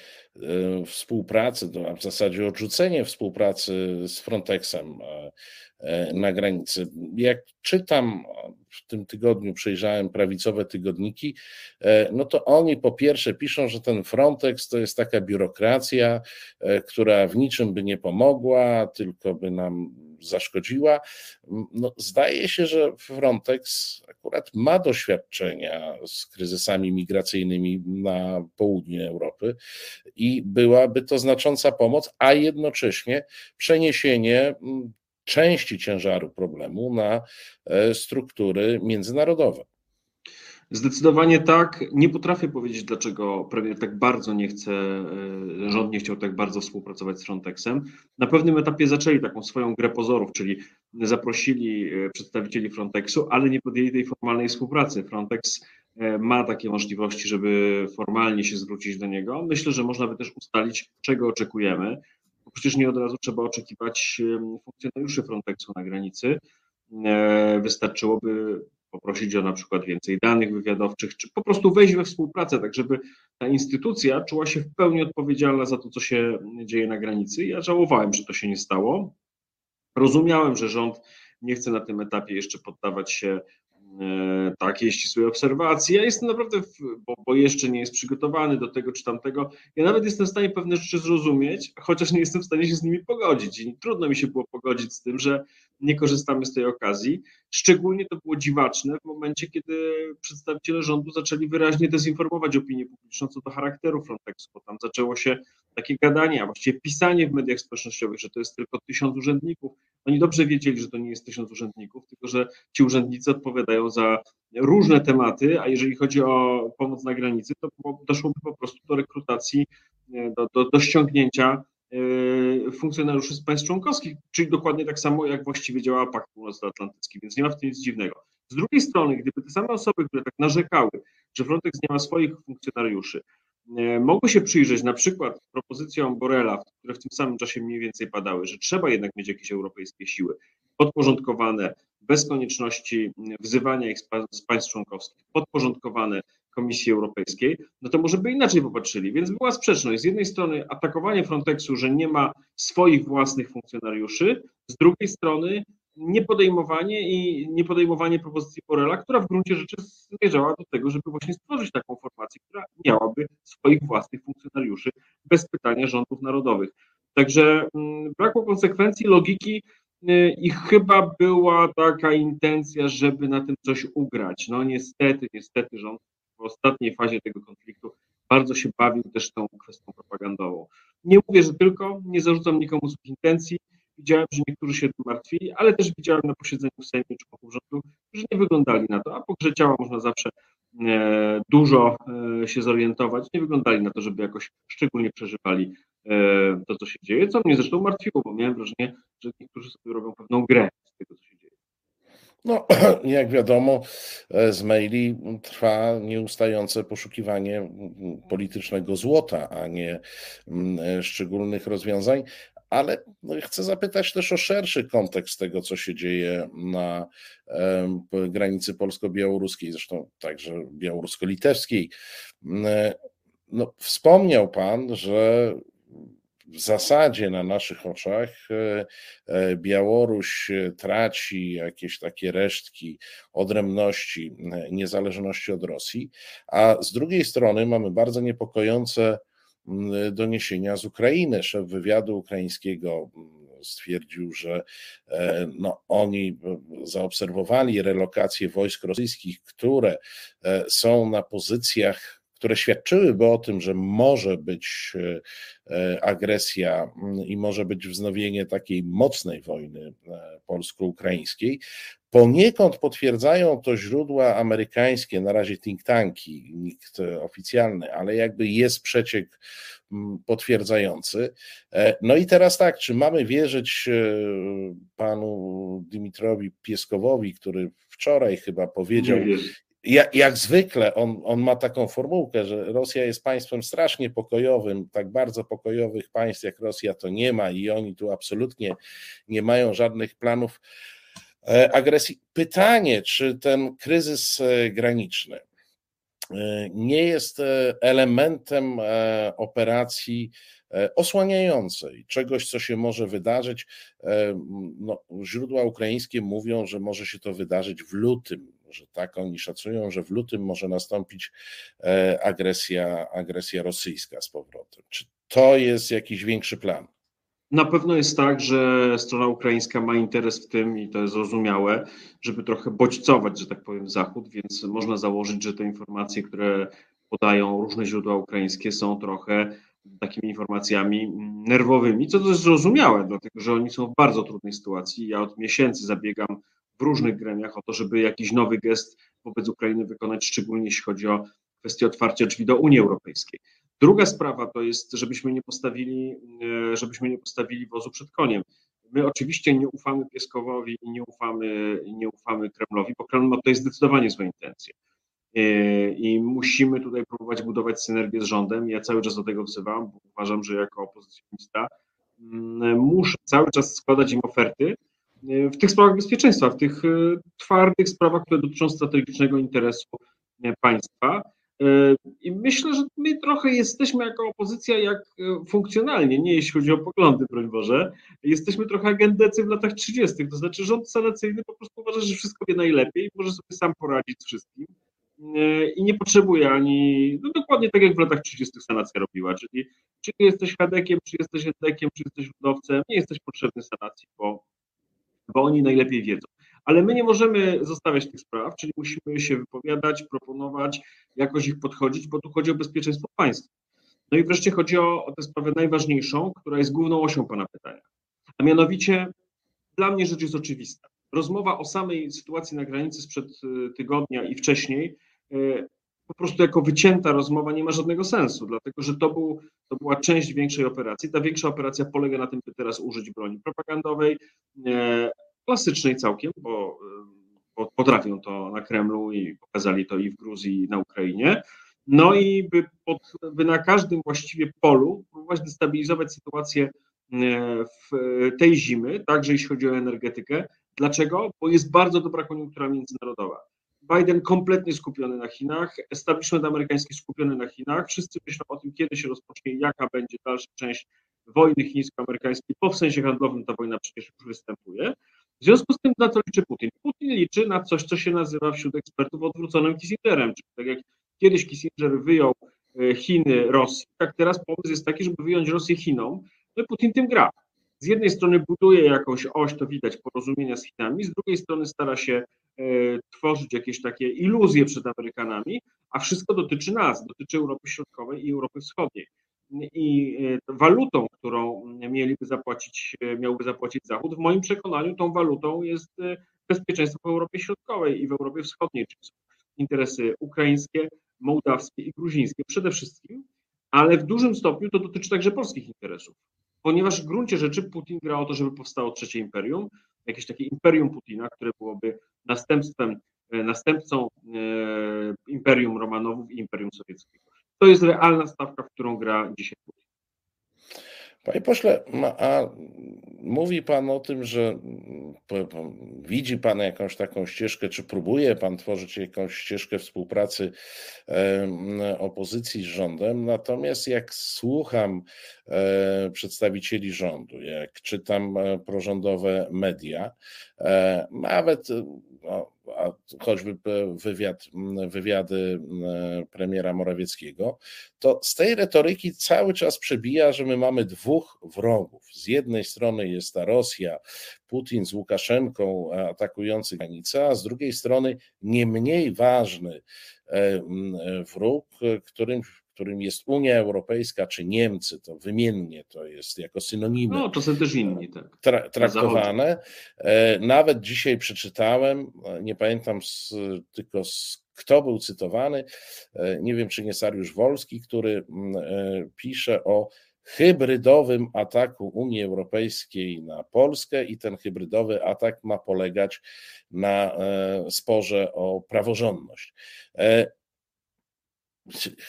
współpracy, do, a w zasadzie odrzucenie współpracy z Frontexem na granicy? Jak czytam w tym tygodniu przejrzałem prawicowe tygodniki, e, no to oni po pierwsze piszą, że ten Frontex to jest taka biurokracja, e, która w niczym by nie pomogła, tylko by nam zaszkodziła. No, zdaje się, że Frontex akurat ma doświadczenia z kryzysami migracyjnymi na południu Europy i byłaby to znacząca pomoc, a jednocześnie przeniesienie części ciężaru problemu na e, struktury międzynarodowe. Zdecydowanie tak. Nie potrafię powiedzieć, dlaczego premier tak bardzo nie chce, e, rząd nie chciał tak bardzo współpracować z Frontexem. Na pewnym etapie zaczęli taką swoją grę pozorów, czyli zaprosili e, przedstawicieli Frontexu, ale nie podjęli tej formalnej współpracy. Frontex ma takie możliwości, żeby formalnie się zwrócić do niego. Myślę, że można by też ustalić, czego oczekujemy bo przecież nie od razu trzeba oczekiwać funkcjonariuszy Frontexu na granicy. E, wystarczyłoby poprosić o na przykład więcej danych wywiadowczych, czy po prostu wejść we współpracę, tak żeby ta instytucja czuła się w pełni odpowiedzialna za to, co się dzieje na granicy. Ja żałowałem, że to się nie stało. Rozumiałem, że rząd nie chce na tym etapie jeszcze poddawać się E, takie ścisłe obserwacje. Ja jestem naprawdę, bo, bo, jeszcze nie jest przygotowany do tego czy tamtego, ja nawet jestem w stanie pewne rzeczy zrozumieć, chociaż nie jestem w stanie się z nimi pogodzić. I trudno mi się było pogodzić z tym, że nie korzystamy z tej okazji. Szczególnie to było dziwaczne w momencie, kiedy przedstawiciele rządu zaczęli wyraźnie dezinformować opinię publiczną co do charakteru Frontexu, bo tam zaczęło się takie gadanie, a właściwie pisanie w mediach społecznościowych, że to jest tylko tysiąc urzędników. Oni dobrze wiedzieli, że to nie jest tysiąc urzędników, tylko że ci urzędnicy odpowiadają za różne tematy, a jeżeli chodzi o pomoc na granicy, to doszłoby po prostu do rekrutacji, do, do, do ściągnięcia e, funkcjonariuszy z państw członkowskich, czyli dokładnie tak samo, jak właściwie działa Pakt Północnoatlantycki, więc nie ma w tym nic dziwnego. Z drugiej strony, gdyby te same osoby, które tak narzekały, że Frontex nie ma swoich funkcjonariuszy, E, mogły się przyjrzeć na przykład propozycjom Borela, które w tym samym czasie mniej więcej padały, że trzeba jednak mieć jakieś europejskie siły podporządkowane, bez konieczności wzywania ich z państw członkowskich, podporządkowane Komisji Europejskiej, no to może by inaczej popatrzyli. Więc była sprzeczność. Z jednej strony atakowanie Frontexu, że nie ma swoich własnych funkcjonariuszy, z drugiej strony niepodejmowanie i niepodejmowanie propozycji Borela, która w gruncie rzeczy zmierzała do tego, żeby właśnie stworzyć taką formację, która miałaby swoich własnych funkcjonariuszy bez pytania rządów narodowych. Także mm, brakło konsekwencji, logiki y, i chyba była taka intencja, żeby na tym coś ugrać. No niestety, niestety rząd w ostatniej fazie tego konfliktu bardzo się bawił też tą kwestią propagandową. Nie mówię, że tylko, nie zarzucam nikomu złych intencji, Widziałem, że niektórzy się tym martwili, ale też widziałem na posiedzeniu w Sejmie po rządu, że nie wyglądali na to, a po grze ciała można zawsze e, dużo e, się zorientować. Nie wyglądali na to, żeby jakoś szczególnie przeżywali e, to, co się dzieje, co mnie zresztą martwiło, bo miałem wrażenie, że niektórzy sobie robią pewną grę z tego, co się dzieje. No, jak wiadomo, z maili trwa nieustające poszukiwanie politycznego złota, a nie e, szczególnych rozwiązań. Ale no, chcę zapytać też o szerszy kontekst tego, co się dzieje na granicy polsko-białoruskiej, zresztą także białorusko-litewskiej. E, no, wspomniał Pan, że w zasadzie na naszych oczach e, e, Białoruś traci jakieś takie resztki odrębności, niezależności od Rosji, a z drugiej strony mamy bardzo niepokojące doniesienia z Ukrainy. Szef wywiadu ukraińskiego stwierdził, że no, oni zaobserwowali relokację wojsk rosyjskich, które są na pozycjach które świadczyłyby o tym, że może być e, e, agresja i może być wznowienie takiej mocnej wojny e, polsko-ukraińskiej. Poniekąd potwierdzają to źródła amerykańskie, na razie think tanki, nikt oficjalny, ale jakby jest przeciek mm, potwierdzający. No i teraz tak, czy mamy wierzyć panu Dimitrowi Pieskowowi, który wczoraj chyba powiedział, jak, jak zwykle on, on ma taką formułkę, że Rosja jest państwem strasznie pokojowym, tak bardzo pokojowych państw jak Rosja to nie ma i oni tu absolutnie nie mają żadnych planów e, agresji. Pytanie, czy ten kryzys e, graniczny e, nie jest elementem operacji osłaniającej, czegoś, co się może wydarzyć. No, źródła ukraińskie mówią, że może się to wydarzyć w lutym że tak oni szacują, że w lutym może nastąpić e, agresja, agresja rosyjska z powrotem. Czy to jest jakiś większy plan? Na pewno jest tak, że strona ukraińska ma interes w tym i to jest zrozumiałe, żeby trochę bodźcować, że tak powiem, Zachód, więc można założyć, że te informacje, które podają różne źródła ukraińskie, są trochę takimi informacjami nerwowymi, co jest zrozumiałe, dlatego że oni są w bardzo trudnej sytuacji. Ja od miesięcy zabiegam w różnych gremiach o to, żeby jakiś nowy gest wobec Ukrainy wykonać, szczególnie jeśli chodzi o kwestię otwarcia drzwi do Unii Europejskiej. Druga sprawa to jest, żebyśmy nie postawili, e, żebyśmy nie postawili wozu przed koniem. My oczywiście nie ufamy Pieskowowi i nie ufamy, nie ufamy Kremlowi, bo Kreml ma tutaj zdecydowanie złe intencje. E, I musimy tutaj próbować budować synergię z rządem. Ja cały czas do tego wzywam, bo uważam, że jako opozycjonista mm, muszę cały czas składać im oferty, w tych sprawach bezpieczeństwa, w tych e, twardych sprawach, które dotyczą strategicznego interesu e, państwa. E, I myślę, że my trochę jesteśmy jako opozycja, jak funkcjonalnie, nie jeśli chodzi o poglądy, broń Boże, jesteśmy trochę agendecy w latach 30. To znaczy rząd sanacyjny po prostu uważa, że wszystko wie najlepiej, może sobie sam poradzić z wszystkim i nie potrzebuje ani, no dokładnie tak jak w latach 30. sanacja robiła, czyli czy jesteś Hadekiem, czy jesteś Edekiem, czy jesteś ludowcem, nie jesteś potrzebny sanacji, bo bo oni najlepiej wiedzą. Ale my nie możemy zostawiać tych spraw, czyli musimy się wypowiadać, proponować, jakoś ich podchodzić, bo tu chodzi o bezpieczeństwo państwa. No i wreszcie chodzi o, o tę sprawę najważniejszą, która jest główną osią Pana pytania. A mianowicie, dla mnie rzecz jest oczywista. Rozmowa o samej sytuacji na granicy sprzed y, tygodnia i wcześniej y, po prostu jako wycięta rozmowa nie ma żadnego sensu, dlatego że to, był, to była część większej operacji. Ta większa operacja polega na tym, by teraz użyć broni propagandowej, e, klasycznej całkiem, bo, bo potrafią to na Kremlu i pokazali to i w Gruzji, i na Ukrainie. No i by, pod, by na każdym właściwie polu próbować destabilizować sytuację e, w tej zimy, także jeśli chodzi o energetykę. Dlaczego? Bo jest bardzo dobra koniunktura międzynarodowa. Biden kompletnie skupiony na Chinach, establishment amerykański skupiony na Chinach. Wszyscy myślą o tym, kiedy się rozpocznie, jaka będzie dalsza część wojny chińsko-amerykańskiej, bo w sensie handlowym ta wojna przecież już występuje. W związku z tym na co liczy Putin? Putin liczy na coś, co się nazywa wśród ekspertów odwróconym Kissingerem, czyli tak jak kiedyś Kissinger wyjął e, Chiny Rosji, tak teraz pomysł jest taki, żeby wyjąć Rosję Chinom, no i Putin tym gra. Z jednej strony buduje jakąś oś, to widać, porozumienia z Chinami, z drugiej strony stara się e, tworzyć jakieś takie iluzje przed Amerykanami, a wszystko dotyczy nas, dotyczy Europy Środkowej i Europy Wschodniej i e, walutą, którą mieliby zapłacić, e, miałby zapłacić Zachód, w moim przekonaniu tą walutą jest e, bezpieczeństwo w Europie Środkowej i w Europie Wschodniej, czyli są interesy ukraińskie, mołdawskie i gruzińskie przede wszystkim, ale w dużym stopniu to dotyczy także polskich interesów, ponieważ w gruncie rzeczy Putin gra o to, żeby powstało trzecie imperium, jakieś takie imperium Putina, które byłoby następstwem, następcą imperium Romanowów i imperium sowieckiego. To jest realna stawka, w którą gra dzisiaj. Panie pośle, a mówi Pan o tym, że widzi Pan jakąś taką ścieżkę, czy próbuje Pan tworzyć jakąś ścieżkę współpracy opozycji z rządem, natomiast jak słucham e, przedstawicieli rządu, jak czytam e, prorządowe media, e, nawet no, choćby wywiad, wywiady premiera Morawieckiego, to z tej retoryki cały czas przebija, że my mamy dwóch wrogów. Z jednej strony jest ta Rosja, Putin z Łukaszenką atakujący granicę, a z drugiej strony nie mniej ważny e, wróg, którym którym jest Unia Europejska czy Niemcy, to wymiennie to jest jako synonimy. No, czasem też inni, tak. Tra traktowane. E, nawet dzisiaj przeczytałem, e, nie pamiętam z, tylko z, kto był cytowany, e, nie wiem czy nie Sariusz Wolski, który pisze o hybrydowym ataku Unii Europejskiej na Polskę i ten hybrydowy atak ma polegać na sporze o praworządność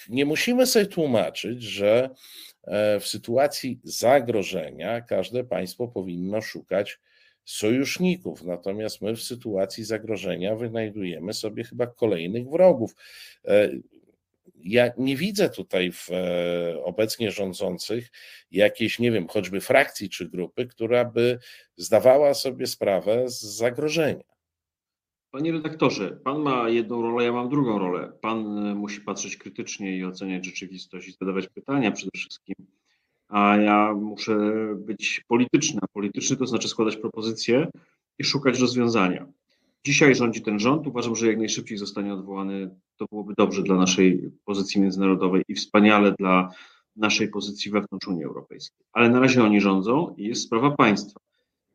nie musimy sobie tłumaczyć, że e, w sytuacji zagrożenia każde państwo powinno szukać sojuszników, natomiast my w sytuacji zagrożenia wynajdujemy sobie chyba kolejnych wrogów. E, ja nie widzę tutaj w e, obecnie rządzących jakiejś, nie wiem, choćby frakcji czy grupy, która by zdawała sobie sprawę z zagrożenia. Panie redaktorze, pan ma jedną rolę, ja mam drugą rolę. Pan e, musi patrzeć krytycznie i oceniać rzeczywistość i zadawać pytania przede wszystkim, a ja muszę być polityczny. Polityczny to znaczy składać propozycje i szukać rozwiązania. Dzisiaj rządzi ten rząd. Uważam, że jak najszybciej zostanie odwołany. To byłoby dobrze dla naszej pozycji międzynarodowej i wspaniale dla naszej pozycji wewnątrz Unii Europejskiej. Ale na razie oni rządzą i jest sprawa państwa.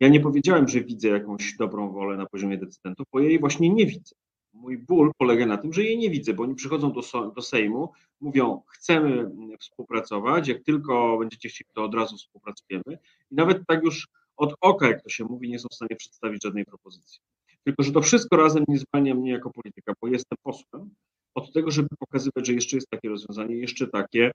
Ja nie powiedziałem, że widzę jakąś dobrą wolę na poziomie decydentów, bo jej właśnie nie widzę. Mój ból polega na tym, że jej nie widzę, bo oni przychodzą do, do Sejmu, mówią, chcemy współpracować, jak tylko będziecie chcieli, to od razu współpracujemy. I nawet tak już od oka, jak to się mówi, nie są w stanie przedstawić żadnej propozycji. Tylko, że to wszystko razem nie zwalnia mnie jako polityka, bo jestem posłem, od tego, żeby pokazywać, że jeszcze jest takie rozwiązanie, jeszcze takie, mm,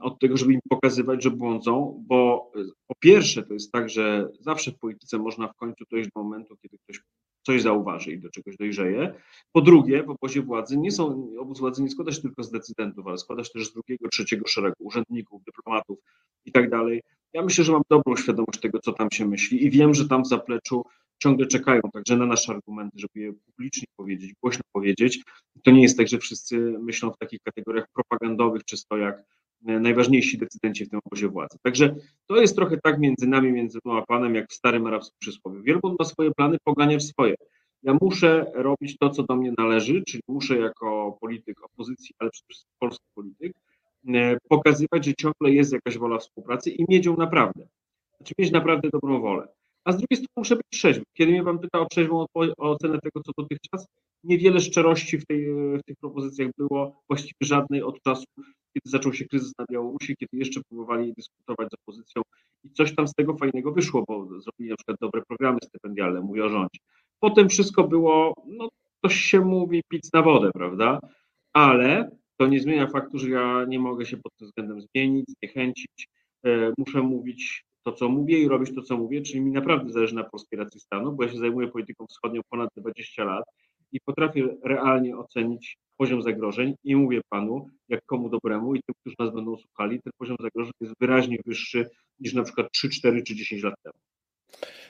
od tego, żeby im pokazywać, że błądzą, bo y, po pierwsze to jest tak, że zawsze w polityce można w końcu dojść do momentu, kiedy ktoś coś zauważy i do czegoś dojrzeje. Po drugie, w obozie władzy nie są, obóz władzy nie składa się tylko z decydentów, ale składa się też z drugiego, trzeciego szeregu urzędników, dyplomatów i tak dalej. Ja myślę, że mam dobrą świadomość tego, co tam się myśli i wiem, że tam w zapleczu ciągle czekają także na nasze argumenty, żeby je publicznie powiedzieć, głośno powiedzieć. To nie jest tak, że wszyscy myślą w takich kategoriach propagandowych, czysto jak e, najważniejsi decydenci w tym obozie władzy. Także to jest trochę tak między nami, między mną a panem, jak w starym arabskim przysłowie. Wielbłąd ma swoje plany, pogania w swoje. Ja muszę robić to, co do mnie należy, czyli muszę jako polityk opozycji, ale przede wszystkim polski polityk, e, pokazywać, że ciągle jest jakaś wola współpracy i mieć ją naprawdę. Znaczy mieć naprawdę dobrą wolę a z drugiej strony muszę być trzeźwy. Kiedy mnie Pan pyta o trzeźwą ocenę tego, co dotychczas, niewiele szczerości w, tej, w tych propozycjach było, właściwie żadnej od czasu, kiedy zaczął się kryzys na Białorusi, kiedy jeszcze próbowali dyskutować z opozycją i coś tam z tego fajnego wyszło, bo zrobili na przykład dobre programy stypendialne, mówię o rządzie. Potem wszystko było, no to się mówi, pic na wodę, prawda? Ale to nie zmienia faktu, że ja nie mogę się pod tym względem zmienić, zniechęcić. E, muszę mówić to, co mówię i robić to, co mówię, czyli mi naprawdę zależy na polskiej racji stanu, bo ja się zajmuję polityką wschodnią ponad 20 lat i potrafię realnie ocenić poziom zagrożeń i mówię panu, jak komu dobremu i tym, którzy nas będą słuchali, ten poziom zagrożeń jest wyraźnie wyższy niż na przykład 3, 4 czy 10 lat temu.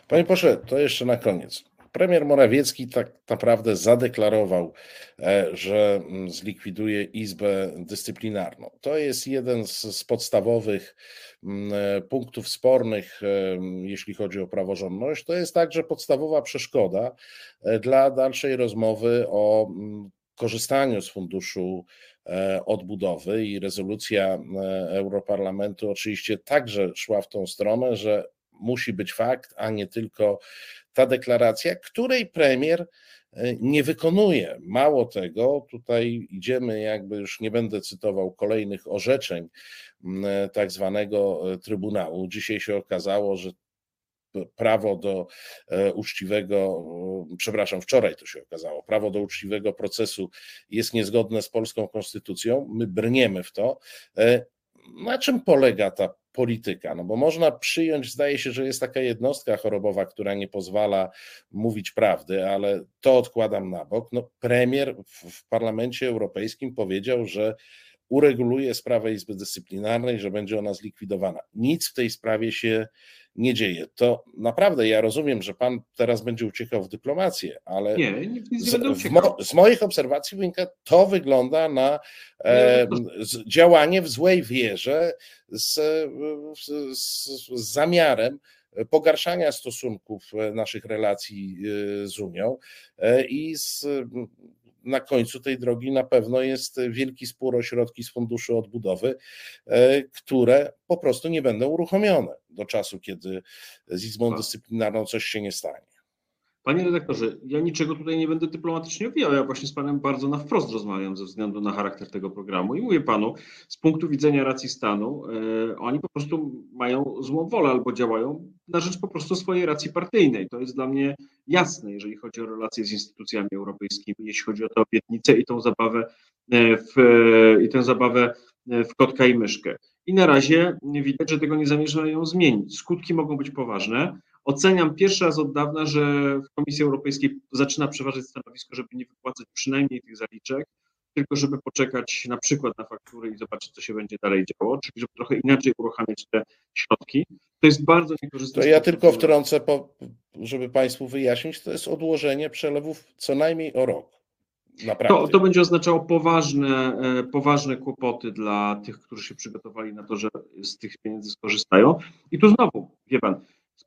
Panie pośle, to jeszcze na koniec. Premier Morawiecki tak naprawdę zadeklarował, e, że mm, zlikwiduje Izbę Dyscyplinarną. To jest jeden z, z podstawowych mm, e, punktów spornych, e, jeśli chodzi o praworządność. To jest także podstawowa przeszkoda dla dalszej rozmowy o korzystaniu z funduszu odbudowy i rezolucja Europarlamentu oczywiście także szła w tą stronę, że musi być fakt, a nie tylko ta deklaracja, której premier e, nie wykonuje. Mało tego, tutaj idziemy, jakby już nie będę cytował kolejnych orzeczeń tak zwanego e, Trybunału. Dzisiaj się okazało, że prawo do e, uczciwego, przepraszam, wczoraj to się okazało, prawo do uczciwego procesu jest niezgodne z polską konstytucją, my brniemy w to. Na czym polega ta polityka? No bo można przyjąć, zdaje się, że jest taka jednostka chorobowa, która nie pozwala mówić prawdy, ale to odkładam na bok. No, premier w, w Parlamencie Europejskim powiedział, że ureguluje sprawę Izby Dyscyplinarnej, że będzie ona zlikwidowana. Nic w tej sprawie się nie dzieje. To naprawdę ja rozumiem, że pan teraz będzie uciekał w dyplomację, ale nie, nie, nie z, mo, z, moich obserwacji wynika, to wygląda na e, z, działanie w złej wierze z, z, z zamiarem pogarszania stosunków naszych relacji e, z Unią e, i z na końcu tej drogi na pewno jest wielki spór o środki z Funduszu Odbudowy, e, które po prostu nie będą uruchomione do czasu, kiedy z Izbą tak. Dyscyplinarną coś się nie stanie. Panie redaktorze, ja niczego tutaj nie będę dyplomatycznie owijał. Ja właśnie z panem bardzo na wprost rozmawiam ze względu na charakter tego programu i mówię panu, z punktu widzenia racji stanu, e, oni po prostu mają złą wolę albo działają na rzecz po prostu swojej racji partyjnej. To jest dla mnie jasne, jeżeli chodzi o relacje z instytucjami europejskimi, jeśli chodzi o tę obietnicę i tą zabawę e, w, i tę zabawę e, w kotka i myszkę. I na razie widać, że tego nie zamierzają zmienić. Skutki mogą być poważne. Oceniam pierwszy raz od dawna, że w Komisji Europejskiej zaczyna przeważać stanowisko, żeby nie wypłacać przynajmniej tych zaliczek, tylko żeby poczekać na przykład na faktury i zobaczyć, co się będzie dalej działo, czyli żeby trochę inaczej uruchamiać te środki. To jest bardzo niekorzystne. To ja tylko wtrącę, po, żeby Państwu wyjaśnić, to jest odłożenie przelewów co najmniej o rok. To, to będzie oznaczało poważne, e, poważne kłopoty dla tych, którzy się przygotowali na to, że z tych pieniędzy skorzystają. I tu znowu, wie Pan,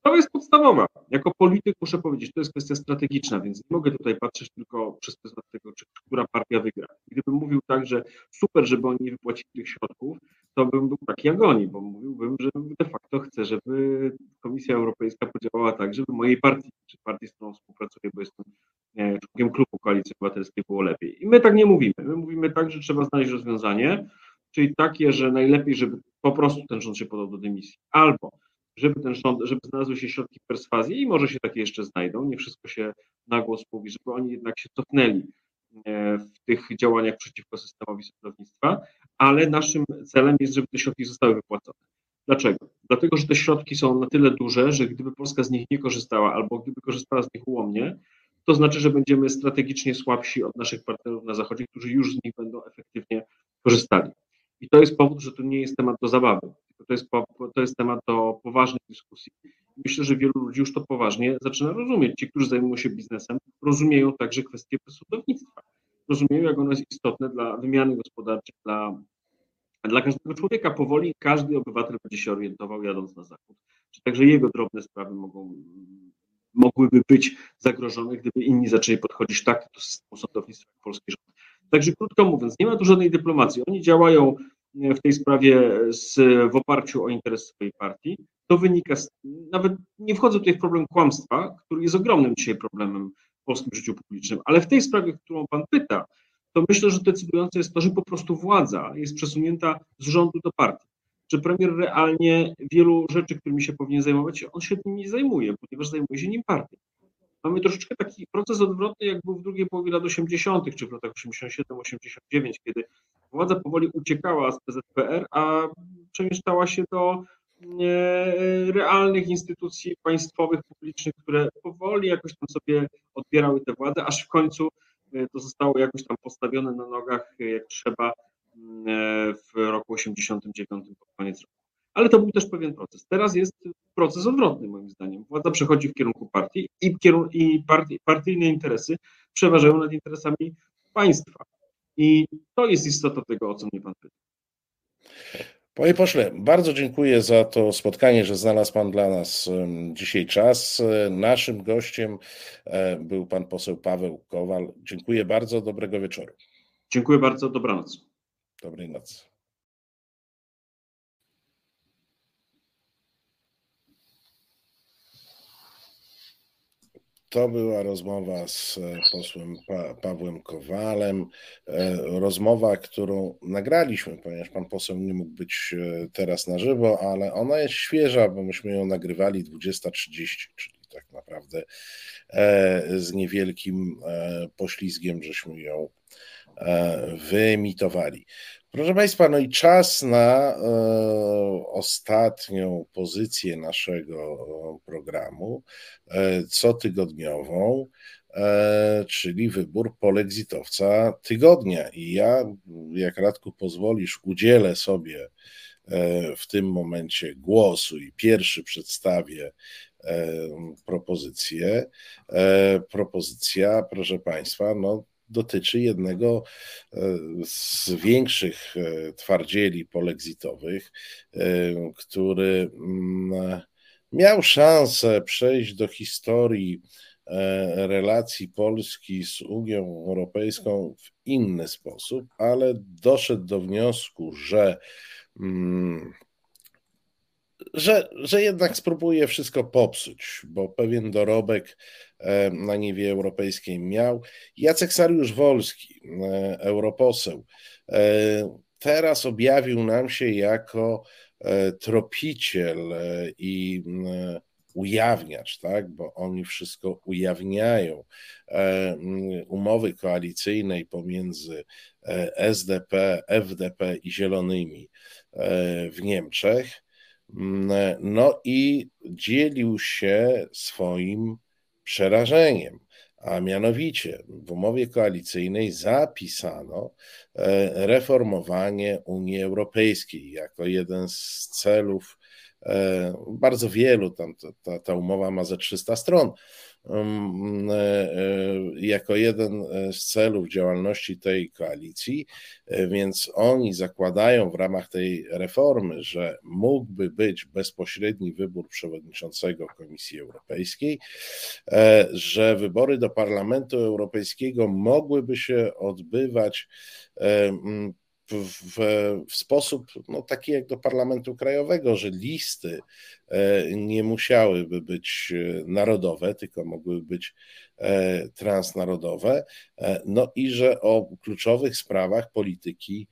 Sprawa jest podstawowa. Jako polityk muszę powiedzieć, to jest kwestia strategiczna, więc nie mogę tutaj patrzeć tylko przez pryzmat tego, czy która partia wygra. Gdybym mówił tak, że super, żeby oni nie wypłacili tych środków, to bym był taki jak oni, bo mówiłbym, że de facto chcę, żeby Komisja Europejska podziałała tak, żeby mojej partii, czy partii, z którą współpracuję, bo jestem e, członkiem klubu Koalicji Obywatelskiej, było lepiej. I my tak nie mówimy. My mówimy tak, że trzeba znaleźć rozwiązanie, czyli takie, że najlepiej, żeby po prostu ten rząd się podał do dymisji. Albo żeby ten rząd, żeby znalazły się środki perswazji i może się takie jeszcze znajdą, nie wszystko się na głos mówi, żeby oni jednak się cofnęli e, w tych działaniach przeciwko systemowi sądownictwa, ale naszym celem jest, żeby te środki zostały wypłacone. Dlaczego? Dlatego, że te środki są na tyle duże, że gdyby Polska z nich nie korzystała albo gdyby korzystała z nich ułomnie, to znaczy, że będziemy strategicznie słabsi od naszych partnerów na Zachodzie, którzy już z nich będą efektywnie korzystali. I to jest powód, że to nie jest temat do zabawy to jest, to jest temat do poważnej dyskusji. Myślę, że wielu ludzi już to poważnie zaczyna rozumieć. Ci, którzy zajmują się biznesem, rozumieją także kwestie sądownictwa. Rozumieją, jak ono jest istotne dla wymiany gospodarczej, dla, dla każdego człowieka. Powoli każdy obywatel będzie się orientował, jadąc na zachód. Czy także jego drobne sprawy mogą, mogłyby być zagrożone, gdyby inni zaczęli podchodzić tak do systemu sądownictwa jak polski rząd. Także krótko mówiąc, nie ma tu żadnej dyplomacji. Oni działają w tej sprawie z, w oparciu o interes swojej partii. To wynika, z, nawet nie wchodzę tutaj w problem kłamstwa, który jest ogromnym dzisiaj problemem w polskim życiu publicznym, ale w tej sprawie, którą Pan pyta, to myślę, że decydujące jest to, że po prostu władza jest przesunięta z rządu do partii. Czy premier realnie wielu rzeczy, którymi się powinien zajmować, on się tym nie zajmuje, ponieważ zajmuje się nim partia mamy troszeczkę taki proces odwrotny, jak był w drugiej połowie lat 80., czy w latach 87-89, kiedy władza powoli uciekała z PZPR, a przemieszczała się do e, realnych instytucji państwowych, publicznych, które powoli jakoś tam sobie odbierały tę władzę, aż w końcu e, to zostało jakoś tam postawione na nogach, jak trzeba, e, w roku 89 pod koniec roku ale to był też pewien proces. Teraz jest proces odwrotny, moim zdaniem. Władza przechodzi w kierunku partii i, kierun i partii, partyjne interesy przeważają nad interesami państwa. I to jest istota tego, o co mnie pan pyta. Panie pośle, bardzo dziękuję za to spotkanie, że znalazł Pan dla nas dzisiaj czas. Naszym gościem e, był Pan poseł Paweł Kowal. Dziękuję bardzo, dobrego wieczoru. Dziękuję bardzo, dobranoc. Dobrej nocy. To była rozmowa z posłem pa Pawłem Kowalem. Rozmowa, którą nagraliśmy, ponieważ pan poseł nie mógł być teraz na żywo, ale ona jest świeża, bo myśmy ją nagrywali 20.30, czyli tak naprawdę z niewielkim poślizgiem, żeśmy ją wyemitowali. Proszę Państwa, no i czas na e, ostatnią pozycję naszego programu, e, cotygodniową, e, czyli wybór polexitowca tygodnia. I ja, jak Radku pozwolisz, udzielę sobie e, w tym momencie głosu i pierwszy przedstawię e, propozycję. E, propozycja, proszę Państwa, no dotyczy jednego e, z większych e, twardzieli polexitowych, e, który mm, miał szansę przejść do historii relacji Polski z Unią Europejską w inny sposób, ale doszedł do wniosku, że mm, że, że jednak spróbuje wszystko popsuć, bo pewien dorobek e, na niwie europejskiej miał. Jacek Sariusz Wolski, e, europoseł, e, teraz objawił nam się jako tropiciel i ujawniacz, tak? bo oni wszystko ujawniają. Umowy koalicyjnej pomiędzy SDP, FDP i Zielonymi w Niemczech no i dzielił się swoim przerażeniem. A mianowicie w umowie koalicyjnej zapisano e, reformowanie Unii Europejskiej jako jeden z celów, e, bardzo wielu, tam ta, ta umowa ma ze 300 stron, E, e, jako jeden z celów działalności tej koalicji, e, więc oni zakładają w ramach tej reformy, że mógłby być bezpośredni wybór przewodniczącego Komisji Europejskiej, że wybory do Parlamentu Europejskiego mogłyby się odbywać w, w, sposób no, taki jak do Parlamentu Krajowego, że listy e, nie musiałyby być e, narodowe, tylko mogłyby być e, transnarodowe, no i że o kluczowych sprawach polityki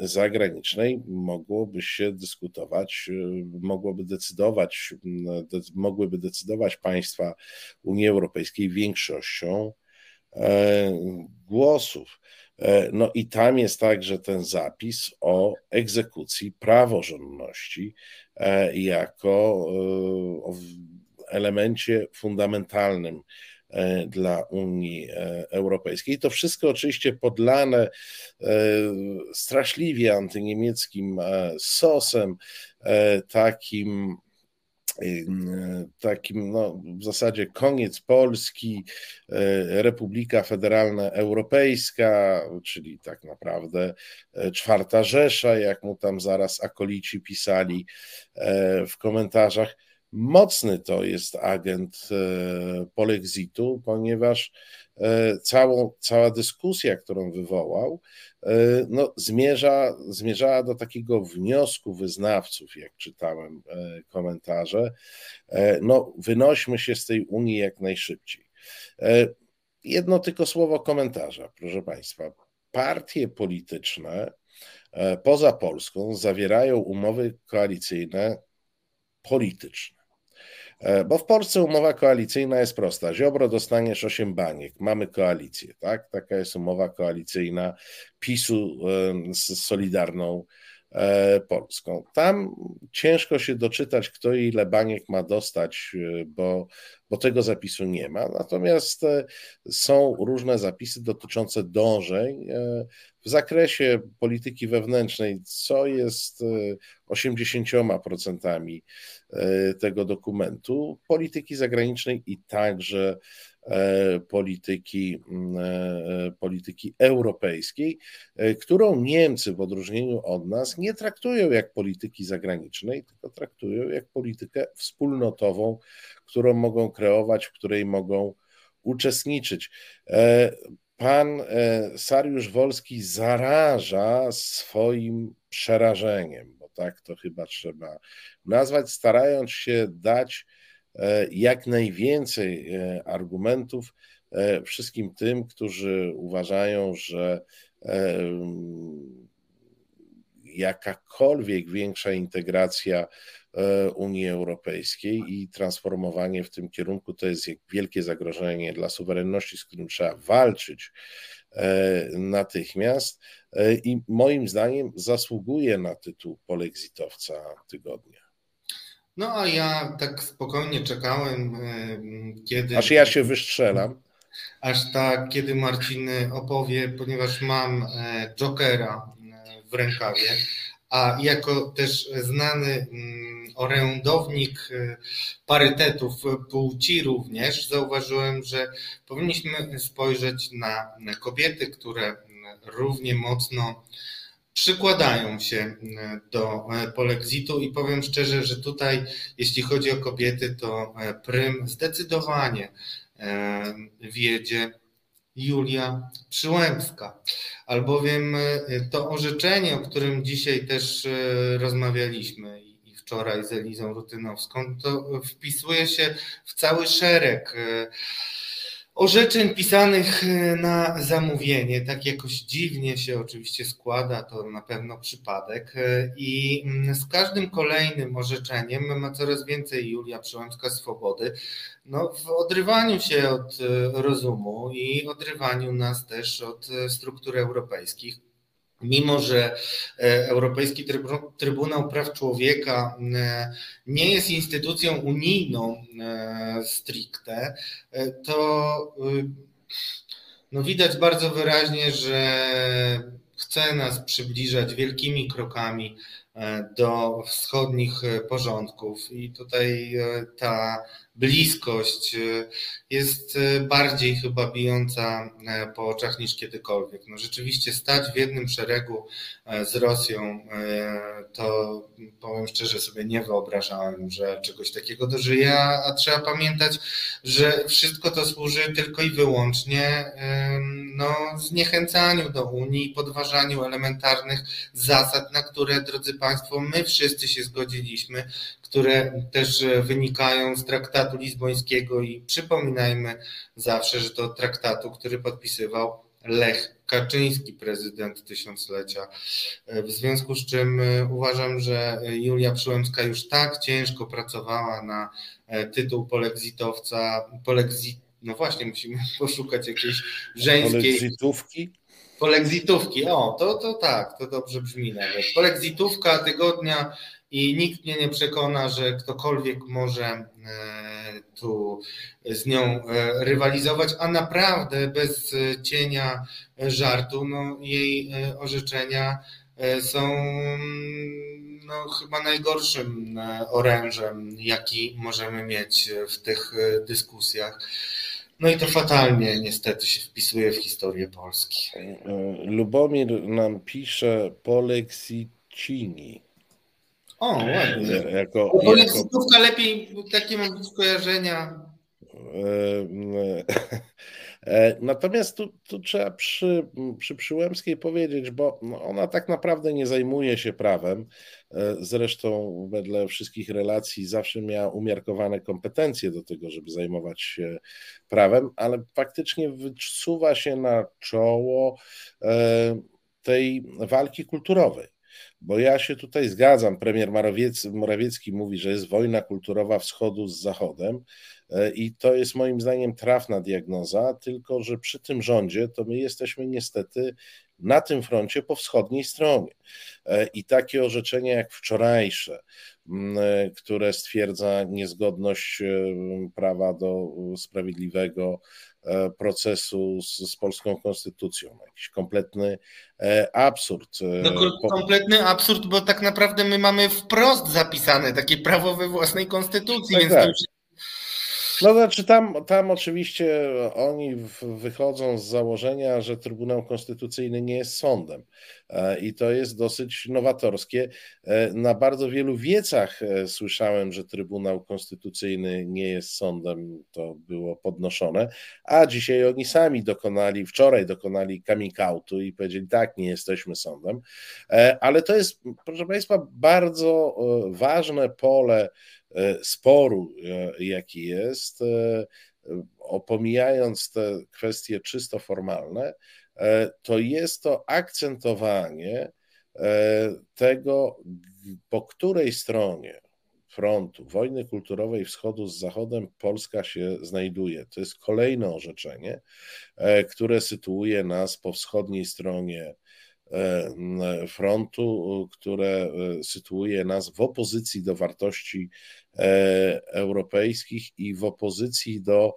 zagranicznej mogłoby się dyskutować, mogłoby decydować, mogłyby decydować państwa Unii Europejskiej większością głosów. E, no i tam jest także ten zapis o egzekucji praworządności e, jako e, elemencie fundamentalnym dla Unii Europejskiej. To wszystko oczywiście podlane straszliwie antyniemieckim sosem, takim takim no, w zasadzie koniec Polski, e, Republika Federalna Europejska, czyli tak naprawdę e, czwarta Rzesza, jak mu tam zaraz akolici pisali e, w komentarzach. Mocny to jest agent polexitu, ponieważ całą, cała dyskusja, którą wywołał, E, no, zmierza, zmierzała do takiego wniosku wyznawców, jak czytałem e, komentarze, e, no, wynośmy się z tej Unii jak najszybciej. Jedno tylko słowo komentarza, proszę Państwa. Partie polityczne poza Polską zawierają umowy koalicyjne polityczne. E, bo w Polsce umowa koalicyjna jest prosta. Ziobro dostaniesz 8 baniek, mamy koalicję, tak? Taka jest umowa koalicyjna PiSu z Solidarną e, Polską. Tam ciężko się doczytać, kto ile baniek ma dostać, e, bo, bo tego zapisu nie ma. Natomiast są różne zapisy dotyczące dążeń w zakresie polityki wewnętrznej, co jest 80% e, e, tego dokumentu, polityki zagranicznej i także e, polityki, polityki europejskiej, którą Niemcy w odróżnieniu od nas nie traktują jak polityki zagranicznej, tylko traktują jak politykę wspólnotową, którą mogą kreować, w której mogą uczestniczyć pan e, Sariusz Wolski zaraża swoim przerażeniem, bo tak to chyba trzeba nazwać, starając się dać jak najwięcej argumentów wszystkim tym, którzy uważają, że jakakolwiek większa integracja e, Unii Europejskiej i transformowanie w tym kierunku to jest wielkie zagrożenie dla suwerenności, z którym trzeba walczyć e, natychmiast e, i moim zdaniem zasługuje na tytuł polexitowca tygodnia. No a ja tak spokojnie czekałem, kiedy. Aż ja się wystrzelam. Aż tak, kiedy Marcin opowie, ponieważ mam Jokera w rękawie, a jako też znany mm, orędownik y, parytetów płci również, zauważyłem, że powinniśmy spojrzeć na kobiety, które równie mocno przykładają się y, do y, polexitu. I powiem szczerze, że tutaj jeśli chodzi o kobiety, to prym zdecydowanie wiedzie Julia Przyłębska, albowiem e, to orzeczenie, o którym dzisiaj też e, rozmawialiśmy i wczoraj z Elizą Rutynowską, to wpisuje się w cały szereg e, orzeczeń pisanych na zamówienie. Tak jakoś dziwnie się oczywiście składa, to na pewno przypadek. I mm, z każdym kolejnym orzeczeniem ma coraz więcej Julia Przyłębska swobody no, w odrywaniu się od e, rozumu i odrywaniu nas też od e, struktur europejskich. Mimo, że e, Europejski Trybunał Praw Człowieka nie jest instytucją unijną stricte, to no widać bardzo wyraźnie, że chce nas przybliżać wielkimi krokami do wschodnich porządków. I tutaj ta bliskość y, jest y, bardziej chyba bijąca e, po oczach niż kiedykolwiek. No rzeczywiście stać w jednym szeregu e, z Rosją, e, to powiem szczerze sobie nie wyobrażałem, że czegoś takiego dożyje, a trzeba pamiętać, że wszystko to służy tylko i wyłącznie no, zniechęcaniu do Unii i podważaniu elementarnych zasad, na które, drodzy Państwo, my wszyscy się zgodziliśmy, które też wynikają z traktatu lizbońskiego i przypominajmy zawsze, że to traktatu, który podpisywał Lech Kaczyński, prezydent tysiąclecia. W związku z czym e, uważam, że Julia Przyłębska już tak ciężko pracowała na e, tytuł polexitowca, polexit, no właśnie, musimy poszukać jakiejś żeńskiej... Polexitówki? Polexitówki, o, to, to tak, to dobrze brzmi nawet. Polexitówka tygodnia i nikt mnie nie przekona, że ktokolwiek może e, tu z nią e, rywalizować, a naprawdę bez cienia żartu, no, jej e, orzeczenia są no, chyba najgorszym orężem, jaki możemy mieć w tych dyskusjach. No i to fatalnie niestety się wpisuje w historię Polski. Lubomir nam pisze Polexicini. O, ładnie. Jako, Bo jako... lepiej, takie mam skojarzenia. E, natomiast tu, tu trzeba przy, przy Przyłębskiej powiedzieć, bo ona tak naprawdę nie zajmuje się prawem. E, zresztą, wedle wszystkich relacji, zawsze miała umiarkowane kompetencje do tego, żeby zajmować się prawem, ale faktycznie wysuwa się na czoło e, tej walki kulturowej. Bo ja się tutaj zgadzam. Premier Morawiecki, mówi, że jest wojna kulturowa wschodu z zachodem. E, I to jest moim zdaniem trafna diagnoza, tylko że przy tym rządzie to my jesteśmy niestety na tym froncie po wschodniej stronie. E, I takie orzeczenie jak wczorajsze, e, które stwierdza niezgodność prawa do sprawiedliwego procesu z, z polską konstytucją. Jakiś kompletny e, absurd. E, no, kompletny absurd, bo tak naprawdę my mamy wprost zapisane takie prawo we własnej konstytucji, tak, więc tak. No znaczy tam, tam oczywiście oni wychodzą z założenia, że Trybunał Konstytucyjny nie jest sądem e, i to jest dosyć nowatorskie. E, na bardzo wielu wiecach e, słyszałem, że Trybunał Konstytucyjny nie jest sądem, to było podnoszone, a dzisiaj oni sami dokonali, wczoraj dokonali coming outu i powiedzieli tak, nie jesteśmy sądem, ale to jest, proszę Państwa, bardzo ważne pole sporu, jaki jest, opomijając te kwestie czysto formalne, to jest to akcentowanie tego, po której stronie frontu wojny kulturowej wschodu z zachodem Polska się znajduje. To jest kolejne orzeczenie, e, które sytuuje nas po wschodniej stronie e, frontu, które e, sytuuje nas w opozycji do wartości europejskich i w opozycji do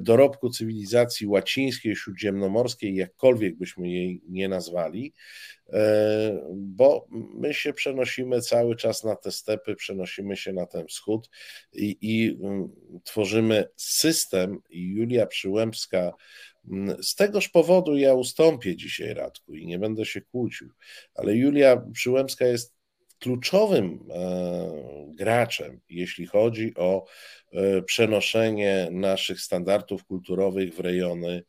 dorobku cywilizacji łacińskiej, śródziemnomorskiej, jakkolwiek byśmy jej nie nazwali, E, bo my się przenosimy cały czas na te stepy, przenosimy się na ten wschód i, i tworzymy system. Julia Przyłębska, z tegoż powodu ja ustąpię dzisiaj, Radku, i nie będę się kłócił, ale Julia Przyłębska jest kluczowym e, graczem, jeśli chodzi o e, przenoszenie naszych standardów kulturowych w rejony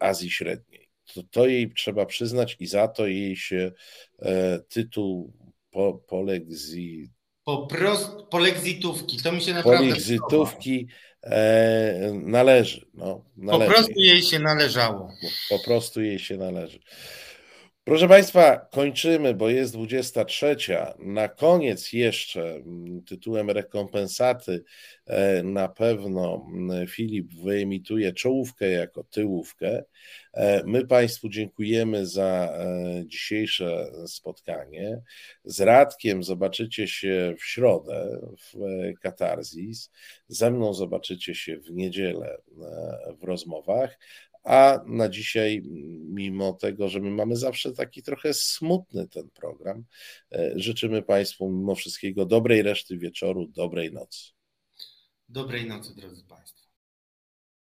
Azji Średniej. To, to jej trzeba przyznać i za to jej się e, tytuł po, polegzi, po prost, polegzitówki, to mi się naprawdę Polegzitówki e, należy, no, należy. Po prostu jej się należało. Po prostu jej się należy. Proszę Państwa, kończymy, bo jest 23. Na koniec jeszcze mm, tytułem rekompensaty e, na pewno mm, Filip wyemituje czołówkę jako tyłówkę. E, my Państwu dziękujemy za e, dzisiejsze spotkanie. Z Radkiem zobaczycie się w środę w Katarzis. Ze mną zobaczycie się w niedzielę w rozmowach, a na dzisiaj, mimo tego, że my mamy zawsze taki trochę smutny ten program, e, życzymy Państwu mimo wszystkiego dobrej reszty wieczoru, dobrej nocy. Dobrej nocy, drodzy Państwo.